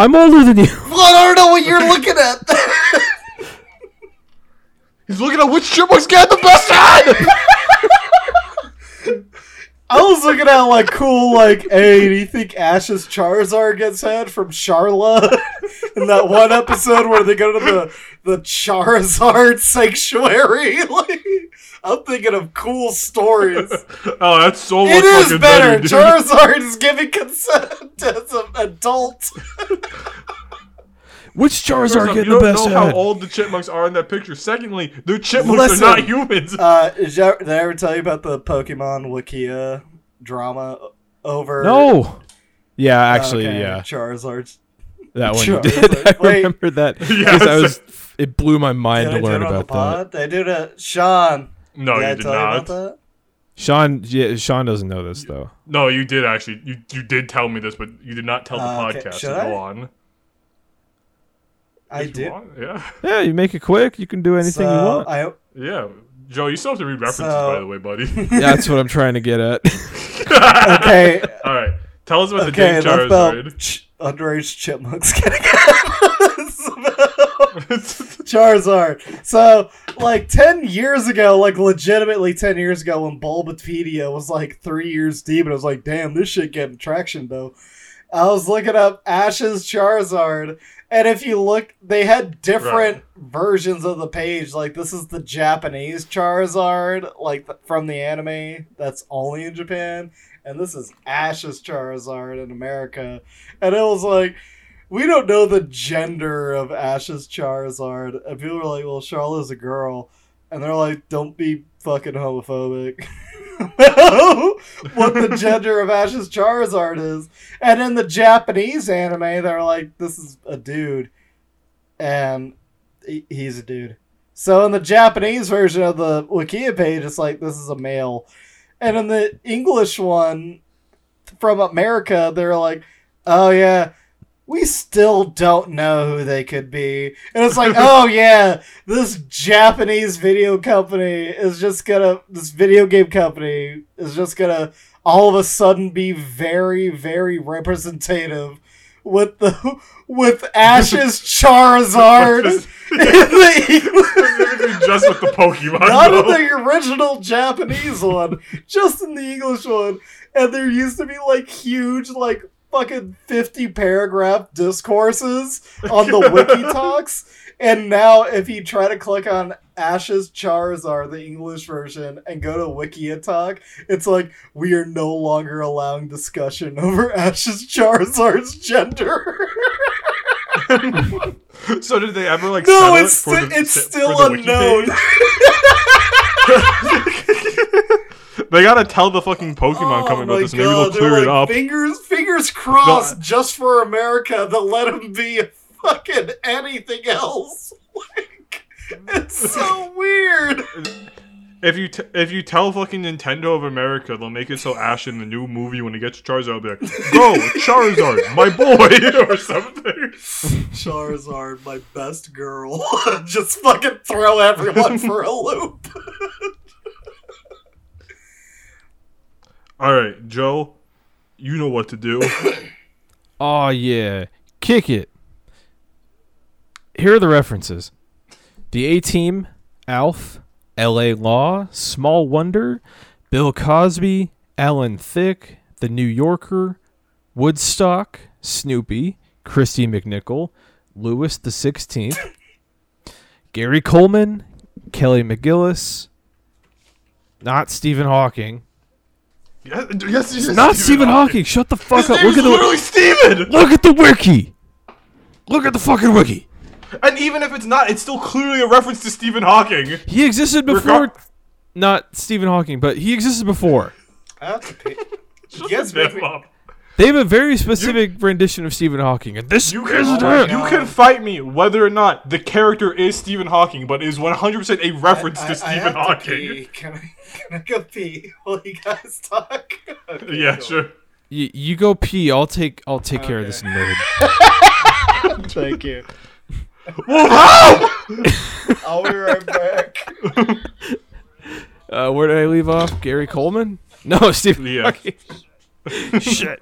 I'm older than you. Well, I don't know what you're looking at. He's looking at which chipmunks get the best head. I was looking at like cool, like, hey, do you think Ash's Charizard gets head from Charla in that one episode where they go to the the Charizard sanctuary? Like, I'm thinking of cool stories. oh, that's so much It is fucking better. dude. Charizard is giving consent as an adult. Which Charizard off, get you the don't best know how head? old the chipmunks are in that picture. Secondly, they're chipmunks. Listen. they're not humans. Uh, did, you, did I ever tell you about the Pokemon Wikia drama over? No. Yeah, actually, Okay, yeah, Charizard. that one Sure. you did. I Wait. remember that Yeah, because I was. It blew my mind Did I to do learn it on the about that. pod? Did I do it? Sean. No, did I you did tell you not. about that? Sean, yeah, Sean doesn't know this though. No, you did actually. You you did tell me this, but you did not tell the Uh, okay, podcast. should so I? go on. I If did. want, Yeah, Yeah, you make it quick. You can do anything so you want. I yeah. Joe, you still have to read references, So- by the way, buddy. yeah, that's what I'm trying to get at. okay. All right, tell us about Okay, the Dang enough about Charizard. ch- underage chipmunks getting It's about Charizard. So, like ten years ago, like legitimately ten years ago, when Bulbapedia was like three years deep, and I was like, "Damn, this shit getting traction though." I was looking up Ash's Charizard, and if you look, they had different versions of the page. Like this is the Japanese Charizard, like from the anime that's only in Japan, and this is Ash's Charizard in America, and it was like. We don't know the gender of Ash's Charizard. And people are like, well, Charlotte's a girl. And they're like, don't be fucking homophobic. what the gender of Ash's Charizard is. And in the Japanese anime, they're like, this is a dude. And he's a dude. So in the Japanese version of the Wikia page, it's like, this is a male. And in the English one from America, they're like, oh yeah, we still don't know who they could be. And it's like, oh yeah, this Japanese video company is just gonna, this video game company is just gonna all of a sudden be very, very representative with the with Ash's Charizard in the English. just with the Pokemon. Not in the original Japanese one, just in the English one. And there used to be like huge, like fucking 50 paragraph discourses on the wiki talks. And now, if you try to click on Ash's Charizard, the English version, and go to Wikitalk, it's like, we are no longer allowing discussion over Ash's Charizard's gender. so did they ever like? no, it it's, for the- it's still wiki unknown. They gotta tell the fucking Pokemon oh coming about this, and maybe they'll Oh clear it up. Fingers, fingers crossed, just for America, they'll let him be fucking anything else. Like, it's so weird. If you t- if you tell fucking Nintendo of America, they'll make it so Ash in the new movie when he gets Charizard, will be like, "Go Charizard, my boy," or something. Charizard, my best girl. just fucking throw everyone for a loop. All right, Joe, you know what to do. Oh yeah, kick it. Here are the references: the A Team, Alf, L.A. Law, Small Wonder, Bill Cosby, Alan Thicke, The New Yorker, Woodstock, Snoopy, Kristy McNichol, Louis the Sixteenth, Gary Coleman, Kelly McGillis, not Stephen Hawking. Yes, yes, yes, Not Stephen Hawking. Shut the fuck His up. name's Look at the literally Steven! Look at the wiki. Look at the fucking wiki. And even if it's not, it's still clearly a reference to Stephen Hawking. He existed before. Regar- not Stephen Hawking, but he existed before. I have to pee. Shut You guys the make up. They have a very specific rendition of Stephen Hawking, and this You is can, it. you can fight me whether or not the character is Stephen Hawking, but is 100% a reference I- to I- I Stephen have to Hawking. pee. Can I, can I go pee while you guys talk? Okay, Yeah, cool. sure. You, you go pee. I'll take I'll take care of this nerd. Thank you. Whoa! I'll be right back. Uh, where did I leave off? Gary Coleman? No, Stephen Yeah. Hawking. Shit.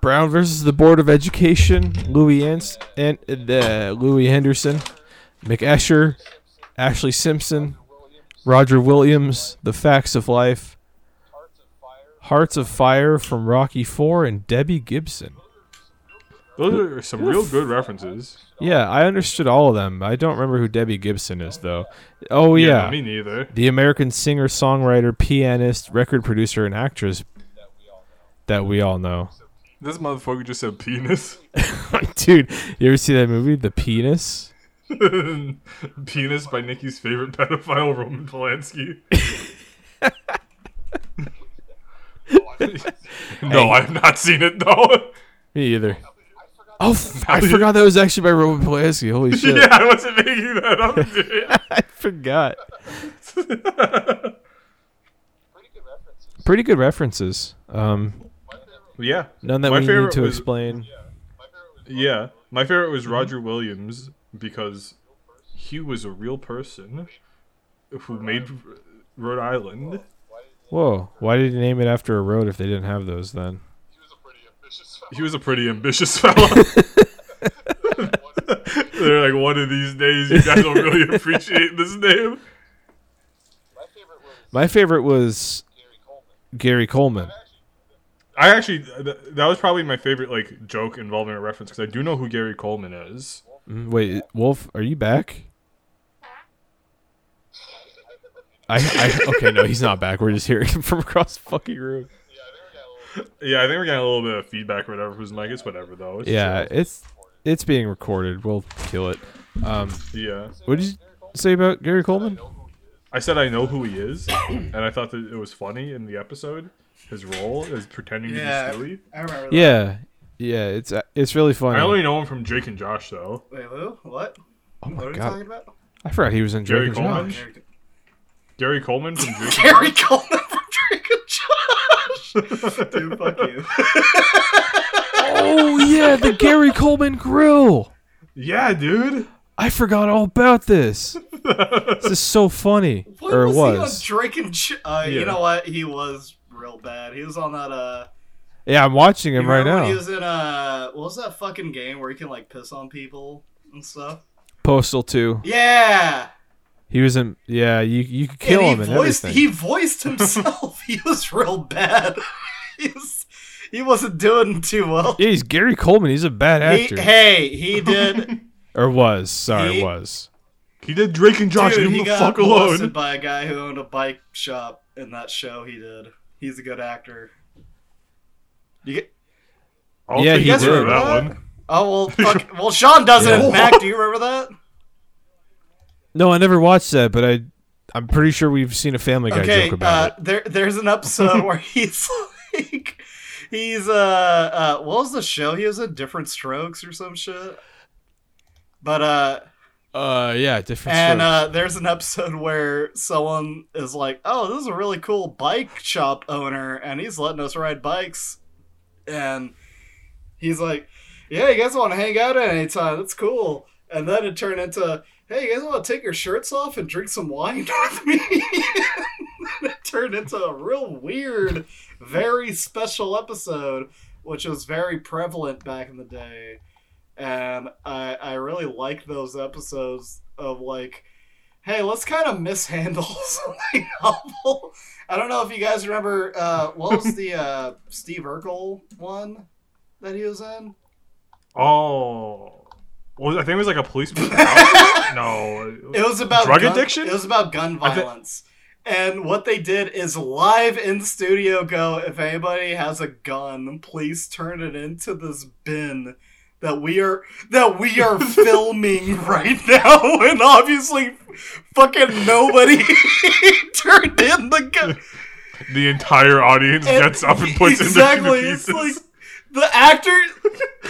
Brown versus the Board of Education. Louis Ans- and uh, Louis Henderson, McEscher, Ashlee Simpson, Roger Williams, The Facts of Life, Hearts of Fire from Rocky Four, and Debbie Gibson. Those are some real good references. Yeah, I understood all of them. I don't remember who Debbie Gibson is though. Oh yeah, me neither. the American singer, songwriter, pianist, record producer, and actress that we all know. This motherfucker just said penis. Dude, you ever see that movie, The Penis? penis by Nikki's favorite pedophile, Roman Polanski. no, I have not seen it though. Me either. Oh, f- I forgot that was actually by Roman Polanski. Holy shit. yeah, I wasn't making that up, dude. I forgot. Pretty good references. Um, yeah, none that My we need to was- explain. yeah. My favorite Mm-hmm. was Roger Williams because he was a real person who made Rhode Island. Whoa, why did he name it after a road if they didn't have those then? He was a pretty ambitious fella. They're like, one of these days, you guys will really appreciate this name. My favorite was Gary Coleman. I actually, th- that was probably my favorite like joke involving a reference because I do know who Gary Coleman is. Mm, Wait, Wolf, are you back? I, I okay, no, he's not back. We're just hearing him from across the fucking room. Yeah, I think we're getting a little bit of feedback or whatever. Who's Mike? It's whatever though. It's Yeah, it's it's being recorded. We'll kill it. Um, yeah. what did you say about Gary Coleman? I said I know who he is, and I thought that it was funny in the episode. His role is pretending Yeah. to be silly. I remember that. Yeah, yeah, it's uh, it's really funny. I only know him from Drake and Josh though. Wait, who? What? oh What my are we god, talking about? I forgot he was in Gary Drake and Coleman? Josh. Gary Coleman from Drake. and Gary Coleman from Drake and Josh. Dude, fuck you. Oh yeah, the Gary Coleman grill. Yeah, dude. I forgot all about this. this is so funny, What or it was, was. he on Drake and Jo- uh, Yeah. You know what? He was real bad. He was on that. Uh, Yeah, I'm watching him right now. He was in uh, what was that fucking game where he can like piss on people and stuff? Postal 2. Yeah. He was in. Yeah, you you could kill and him he and voiced, everything. He voiced himself. he was real bad. he was. He wasn't doing too well. yeah, he's Gary Coleman. He's a bad He, actor, hey, he did. or was. Sorry, he- was. He did Drake and Josh. Dude, Leave he him the got fuck alone. by a guy who owned a bike shop in that show. He did. He's a good actor. You get, I'll Yeah, take he did. for that one. oh well, fuck. well, Sean doesn't. Yeah. Mac, do you remember that? No, I never watched that, but I I'm pretty sure we've seen a Family Guy Okay, joke about uh, it. there there's an episode where he's like, he's uh, uh, what was the show he was in? Diff'rent Strokes or some shit. But uh, Uh, yeah, different. and uh, there's an episode where someone is like, "Oh, this is a really cool bike shop owner, and he's letting us ride bikes," and he's like, "Yeah, you guys want to hang out at any time? That's cool." And then it turned into, "Hey, you guys want to take your shirts off and drink some wine with me?" it turned into a real weird, very special episode, which was very prevalent back in the day and I I really like those episodes of like, hey, let's kind of mishandle something. I don't know if you guys remember uh, what was the uh, Steve Urkel one that he was in. Oh. Well, I think it was like a policeman. no. It was about Drug gun- addiction? It was about gun violence. and what they did is live in studio go, if anybody has a gun, please turn it into this bin that we are that we are filming right now and obviously fucking nobody turned in the gun. The entire audience And- gets up and puts exactly, in the it's pieces. like The actor.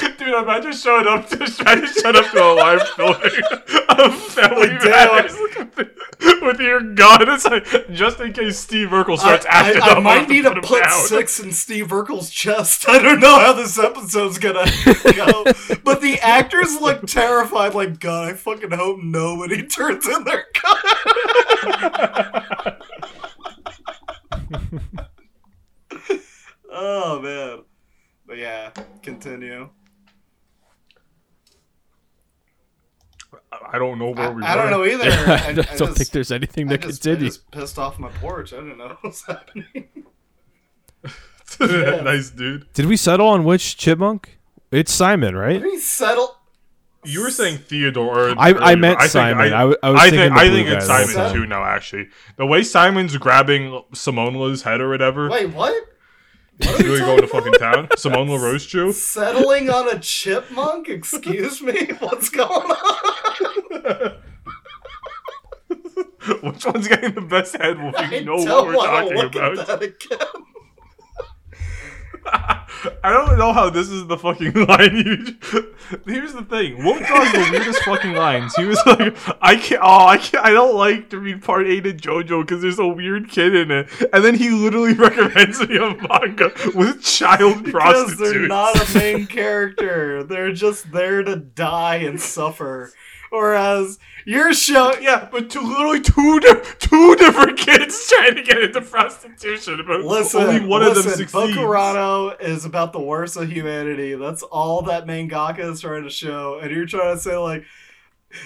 Dude, imagine showing up to trying to shut up to a live filming of Family. Matters with your gun. It's like just in case Steve Urkel I, starts acting I, I up. might have need to him put six in Steve Urkel's chest. I don't know how this episode's gonna go, but the actors look terrified. Like, God, I fucking hope nobody turns in their gun. oh man, but yeah, continue. I don't know where I, we I don't know either. I, I, don't I think there's anything I to just, continue. just pissed off my porch. I don't know what's was happening. nice, dude. Did we settle on which chipmunk? It's Simon, right? Did we settle? You were saying Theodore. I- I earlier. meant think Simon. I was I thinking think, the I think guy it's the Simon too now. Actually, the way Simon's grabbing Simone La's head or whatever, Wait, what? What are we going to fucking town. Simone La Rose Chew. Settling on a chipmunk? Excuse me? What's going on? Which one's getting the best head? Will we know what we're talking about? At that again. I don't know how this is the fucking line. You, here's the thing. What draws the weirdest fucking lines? He was like, "I can't. Oh, I can't. I don't like to read part eight of JoJo because there's a weird kid in it." And then he literally recommends me a manga with child Because prostitutes. they're not a main character. They're just there to die and suffer. Whereas your show, yeah, but two, literally two di- two different kids trying to get into prostitution, but listen, only one listen, of them succeeds. Bokurano is about the worst of humanity. That's all that mangaka is trying to show. And you're trying to say, like,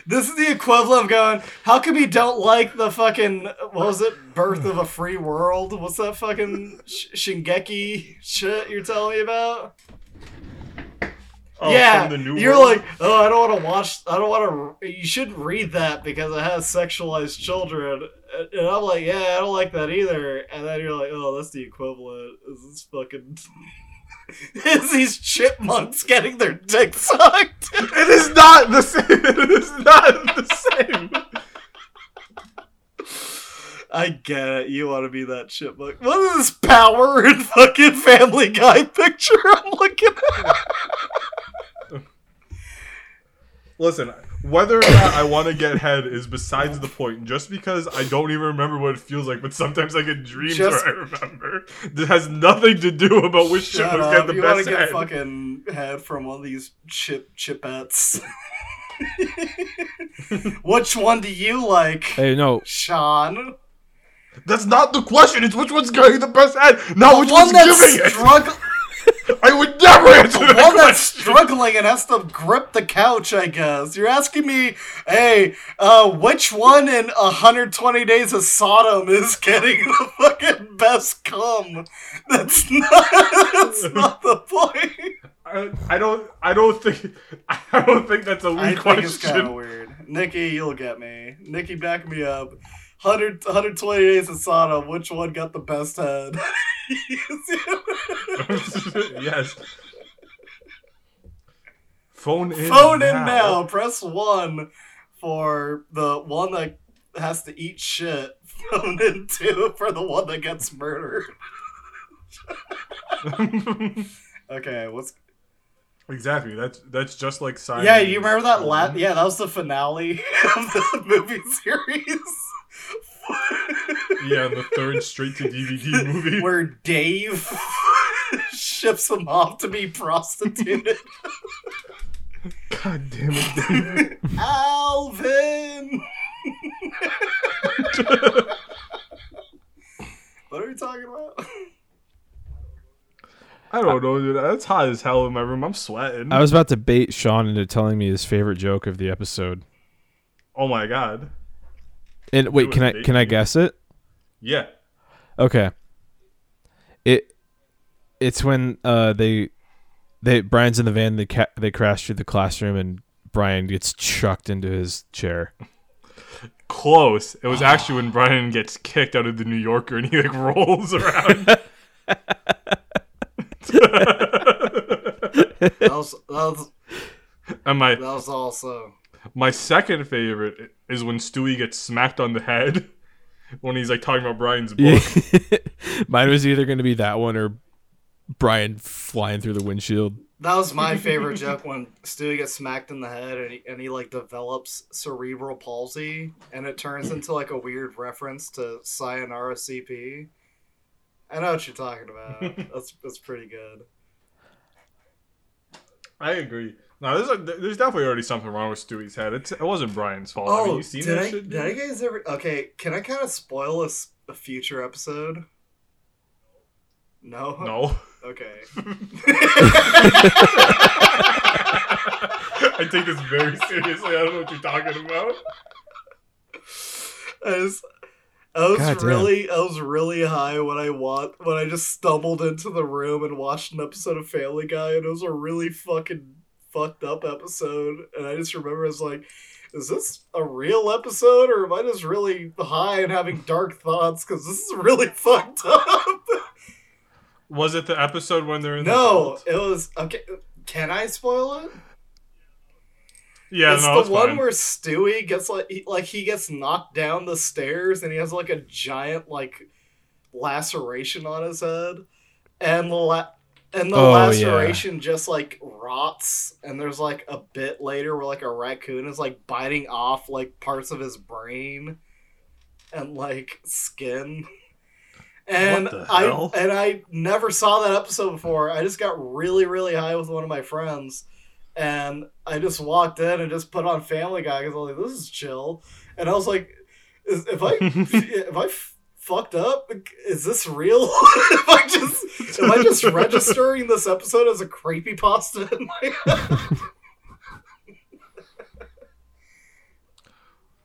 this is the equivalent of going, how come you don't like the fucking, what was it, Birth of a Free World? What's that fucking sh- Shingeki shit you're telling me about? Oh, yeah, from the New you're World? like, oh, I don't want to watch. I don't want to. You shouldn't read that because it has sexualized children. And- And I'm like, yeah, I don't like that either. And then you're like, oh, that's the equivalent. Is this fucking? is these chipmunks getting their dick sucked? It is not the same. It is not the same. I get it. You want to be that chipmunk. What is this power and fucking Family Guy picture I'm looking at? Listen, whether or not I want to get head is besides the point. Just because I don't even remember what it feels like, but sometimes I get dreams Just- where I remember. This has nothing to do about which shit Shut was up. getting the You want best to get head. fucking head from one of these chip chipettes. Which one do you like, Hey, no. Sean? That's not the question. It's which one's getting the best head, not which one one's that's giving it. I would never answer The that one that's question. struggling and has to grip the couch, I guess. You're asking me, hey, uh, which one in 120 Days of Sodom is getting the fucking best cum? That's not, that's not the point. I, I don't. I don't think. I don't think that's a I weak think it's kind of weird. Nikki, you'll get me. Nikki, back me up. 100, 120 Days of Sodom, which one got the best head? yes. Phone in. Phone in now. Press one for the one that has to eat shit. Phone in two for the one that gets murdered. Okay, what's exactly. That's that's just like Simon. yeah? You remember that? La- mm-hmm. yeah, that was the finale of the movie series. Yeah, the third straight to DVD movie. where Dave ships him off to be prostituted. God damn it, David. Alvin. what are we talking about? I don't know, dude. That's hot as hell in my room. I'm sweating. I was about to bait Sean into telling me his favorite joke of the episode. oh my god. And wait, can it, I can I guess it? Yeah. Okay. It it's when uh they they Brian's in the van they ca- they crash through the classroom and Brian gets chucked into his chair. Close. It was actually when Brian gets kicked out of the New Yorker and he like rolls around. That was, that was, and my that was also. My second favorite is when Stewie gets smacked on the head when he's like talking about Brian's book. Mine was either going to be that one or Brian flying through the windshield. That was my favorite joke when Stewie gets smacked in the head and he, and he like develops cerebral palsy and it turns into like a weird reference to Sayonara CP. I know what you're talking about. That's that's pretty good. I agree. No, there's, a, there's definitely already something wrong with Stewie's head. It's, it wasn't Brian's fault. I mean, Oh, you seen did that I, shit? did I guys ever? Okay, can I kind of spoil a future episode? No. No. Okay. I take this very seriously. I don't know what you're talking about. I was, I was God damn. really, I was really high when I want when I just stumbled into the room and watched an episode of Family Guy, and it was a really fucking fucked up episode. And I just remember I was like, "Is this a real episode, or am I just really high and having dark thoughts? Because this is really fucked up." Was it the episode when they're in the no, vault? it was okay. Can I spoil it? Yeah, it's no, the it's one fine. where Stewie gets like he, like he gets knocked down the stairs and he has like a giant like laceration on his head, and the la- and the Oh, yeah. laceration just like rots. And there's like a bit later where like a raccoon is like biting off like parts of his brain and like skin. And I and I never saw that episode before. I just got really really high with one of my friends and I just walked in and just put on Family Guy because I was like, "This is chill," and I was like, "If I if I fucked up, is this real? if I just am I just registering this episode as a creepy pasta in my head?"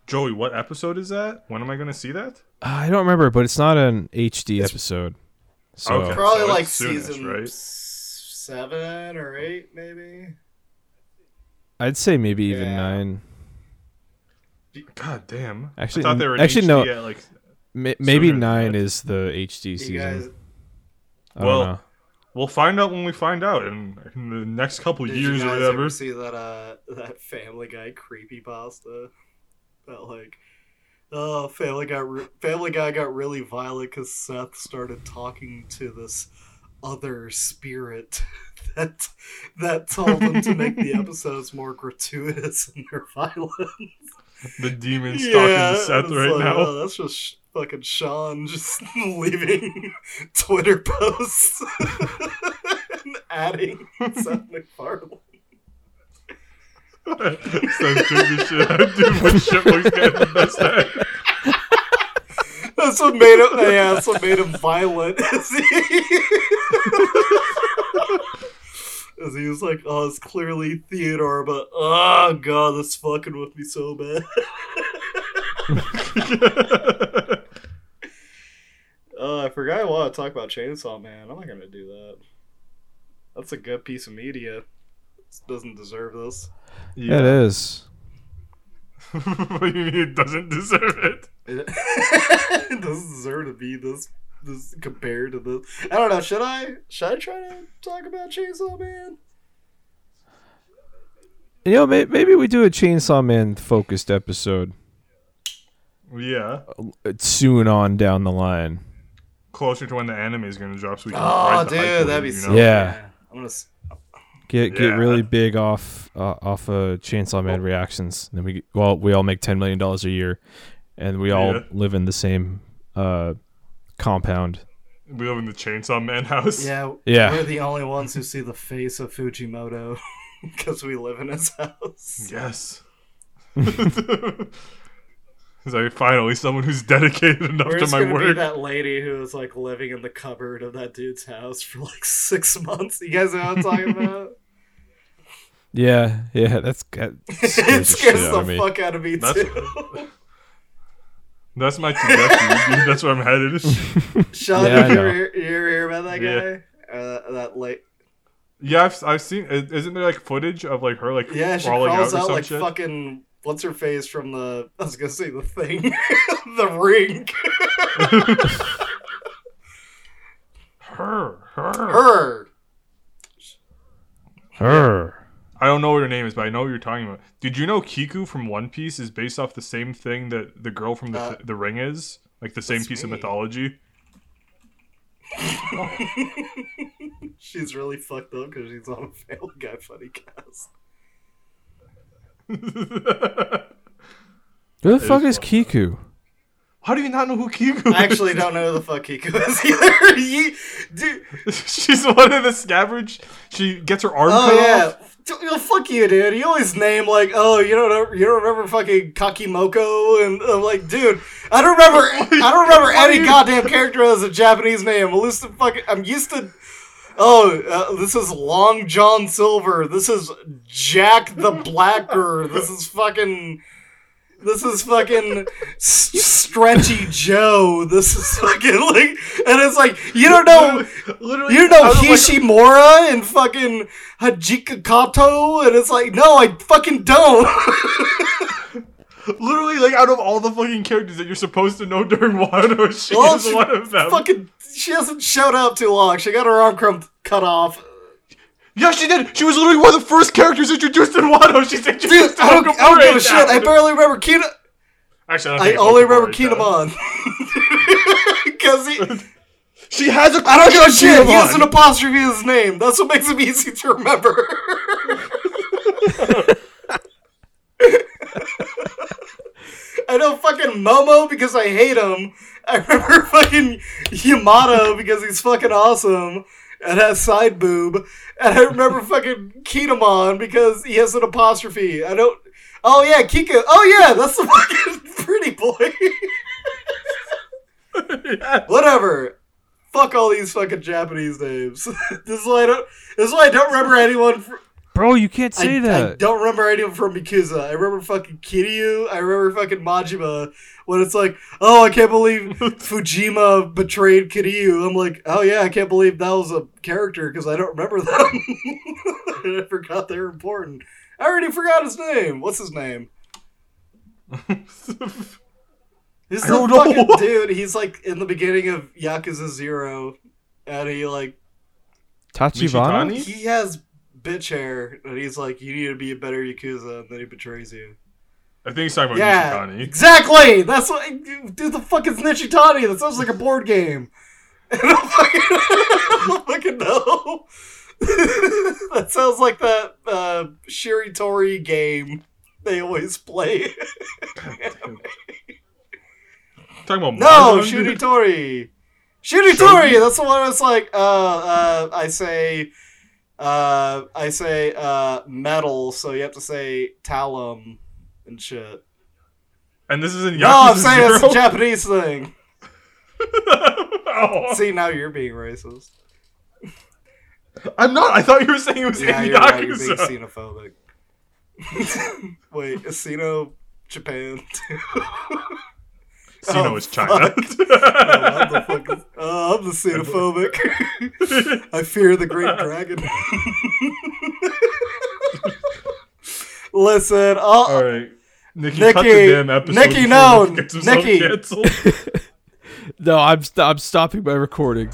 Joey, what episode is that? When am I going to see that? Uh, I don't remember, but it's not an HD episode. So Okay. Probably so like it's soonish, season right? seven or eight, maybe. I'd say maybe even nine. God damn. Actually- I thought they were actually, HD no. At, like, Ma- maybe Sooner nine that. is the HD season. guys, I don't Well, know. we'll find out when we find out in, in the next couple did years you or whatever. ever see that uh that Family Guy creepy pasta? That like, oh, Family Guy, re- Family Guy got really violent because Seth started talking to this other spirit that that told him to make the episodes more gratuitous in their violence. The demon stalking Seth right like, now. oh, that's just sh- fucking Sean just leaving Twitter posts and adding Seth MacFarlane. Doing shit. Dude, when Chipmunk's getting the best at. That's what made him. Yeah, that's what made him violent. As he, as he was like, "Oh, it's clearly Theodore, but oh god, that's fucking with me so bad." Oh, I forgot I want to talk about Chainsaw Man. I'm not gonna do that. That's a good piece of media. It doesn't deserve this. Yeah, it is. what do you mean it doesn't deserve it? It, it doesn't deserve to be this this compared to this. I don't know. Should I should I try to talk about Chainsaw Man? You know, maybe we do a Chainsaw Man focused episode Yeah. uh, soon on down the line. Closer to when the anime is going to drop so we can Oh, ride the dude, hype that'd be you so. know? Yeah. I'm gonna. s- Get get Yeah. really big off uh, off of Chainsaw Man reactions. Then we well we all make ten million dollars a year, and we all Yeah. live in the same uh, compound. We live in the Chainsaw Man house. Yeah, Yeah. We're the only ones who see the face of Fujimoto because we live in his house. Yes. It's like finally someone who's dedicated enough We're to my gonna be work. that lady who was like living in the cupboard of that dude's house for like six months. You guys know what I'm talking about? Yeah, yeah, that's that it scares the scares out the fuck out of me That's- too. That's my trajectory. That's where I'm headed. Sean, Yeah, you ever, hear, you ever hear about that Yeah. guy? Uh, that late. Yeah, I've, I've seen. Isn't there like footage of like her like Yeah, she crawling crawls out or out some like shit? fucking. What's her face from the? I was gonna say the thing, the ring. Her, her, Her. Her. I don't know what her name is, but I know what you're talking about. Did you know Kiku from One Piece is based off the same thing that the girl from the Uh, the Ring is? Like the same that's piece of mythology? she's really fucked up because she's on a failed Guy funny cast. Who the fuck is is Kiku? How do you not know who Kiku is? I actually don't know who the fuck Kiku is either. You- dude, She's one of the scavengers. She gets her arm oh cut yeah. off. D- you know, fuck you, dude. You always name like, oh, you don't you don't remember fucking Kakimoko, and I'm like, dude, I don't remember, I don't remember any goddamn character as a Japanese name. I'm used to fucking, I'm used to. Oh, uh, this is Long John Silver. This is Jack the Blacker. This is fucking. This is fucking S- Stretchy Joe. This is fucking like, and it's like you don't know. Literally, You know of, like, Hishimura and fucking Hajika Kato, and it's like, no, I fucking don't. literally, like out of all the fucking characters that you're supposed to know during Wano, she Well, is she one of them. fucking, she hasn't showed up too long. She got her arm crum- cut off. Yeah, she did. She was literally one of the first characters introduced in Wano. She's Dude, introduced I don't, in I don't give a shit. now. I barely remember Kina. Actually, I, don't I think it's only remember Okabure, Kin'emon. Because he. She has a. I don't give a crush on shit. He has an apostrophe in his name. That's what makes him easy to remember. I know fucking Momo because I hate him. I remember fucking Yamato because he's fucking awesome and has side boob. And I remember fucking Kin'emon because he has an apostrophe. I don't. Oh yeah, Kika. Oh yeah, that's the fucking pretty boy. Yeah. Whatever. Fuck all these fucking Japanese names. this is why I don't. This is why I don't remember anyone. Bro, you can't I, say I that. I don't remember anyone from Yakuza. I remember fucking Kiryu. I remember fucking Majima. When it's like, oh, I can't believe Fujima betrayed Kiryu. I'm like, oh yeah, I can't believe that was a character because I don't remember them. I forgot they were important. I already forgot his name. What's his name? He's I the don't know. fucking dude. He's like in the beginning of Yakuza Zero, and he like Tachibana? He has bitch hair, and he's like, "You need to be a better Yakuza," and then he betrays you. I think he's talking about yeah, Nishikani. exactly. That's what. Dude, the fuck is Nichitani? That sounds like a board game. I don't fucking, I don't fucking know. that sounds like that uh, Shiritori game they always play. Talking about No? Shuritori. Shuritori. That's the one. I was like, uh, uh, I say, uh, I say, uh, metal. So you have to say talum and shit. And this is in Yakuza No, I'm saying Zero. it's a Japanese thing. Oh. See, now you're being racist. I'm not. I thought you were saying it was Yeah, in you're right. You're being Yakuza. xenophobic. Wait, is Sino Japan too? Sino Oh, is China. fuck. Oh, I'm the fucking, oh, I'm the xenophobic. I fear the great dragon. Listen, I'll, All right. Nikki, cut the Nikki, damn episode. Nikki, no, Nick Nikki. No, I'm st- I'm stopping my recording.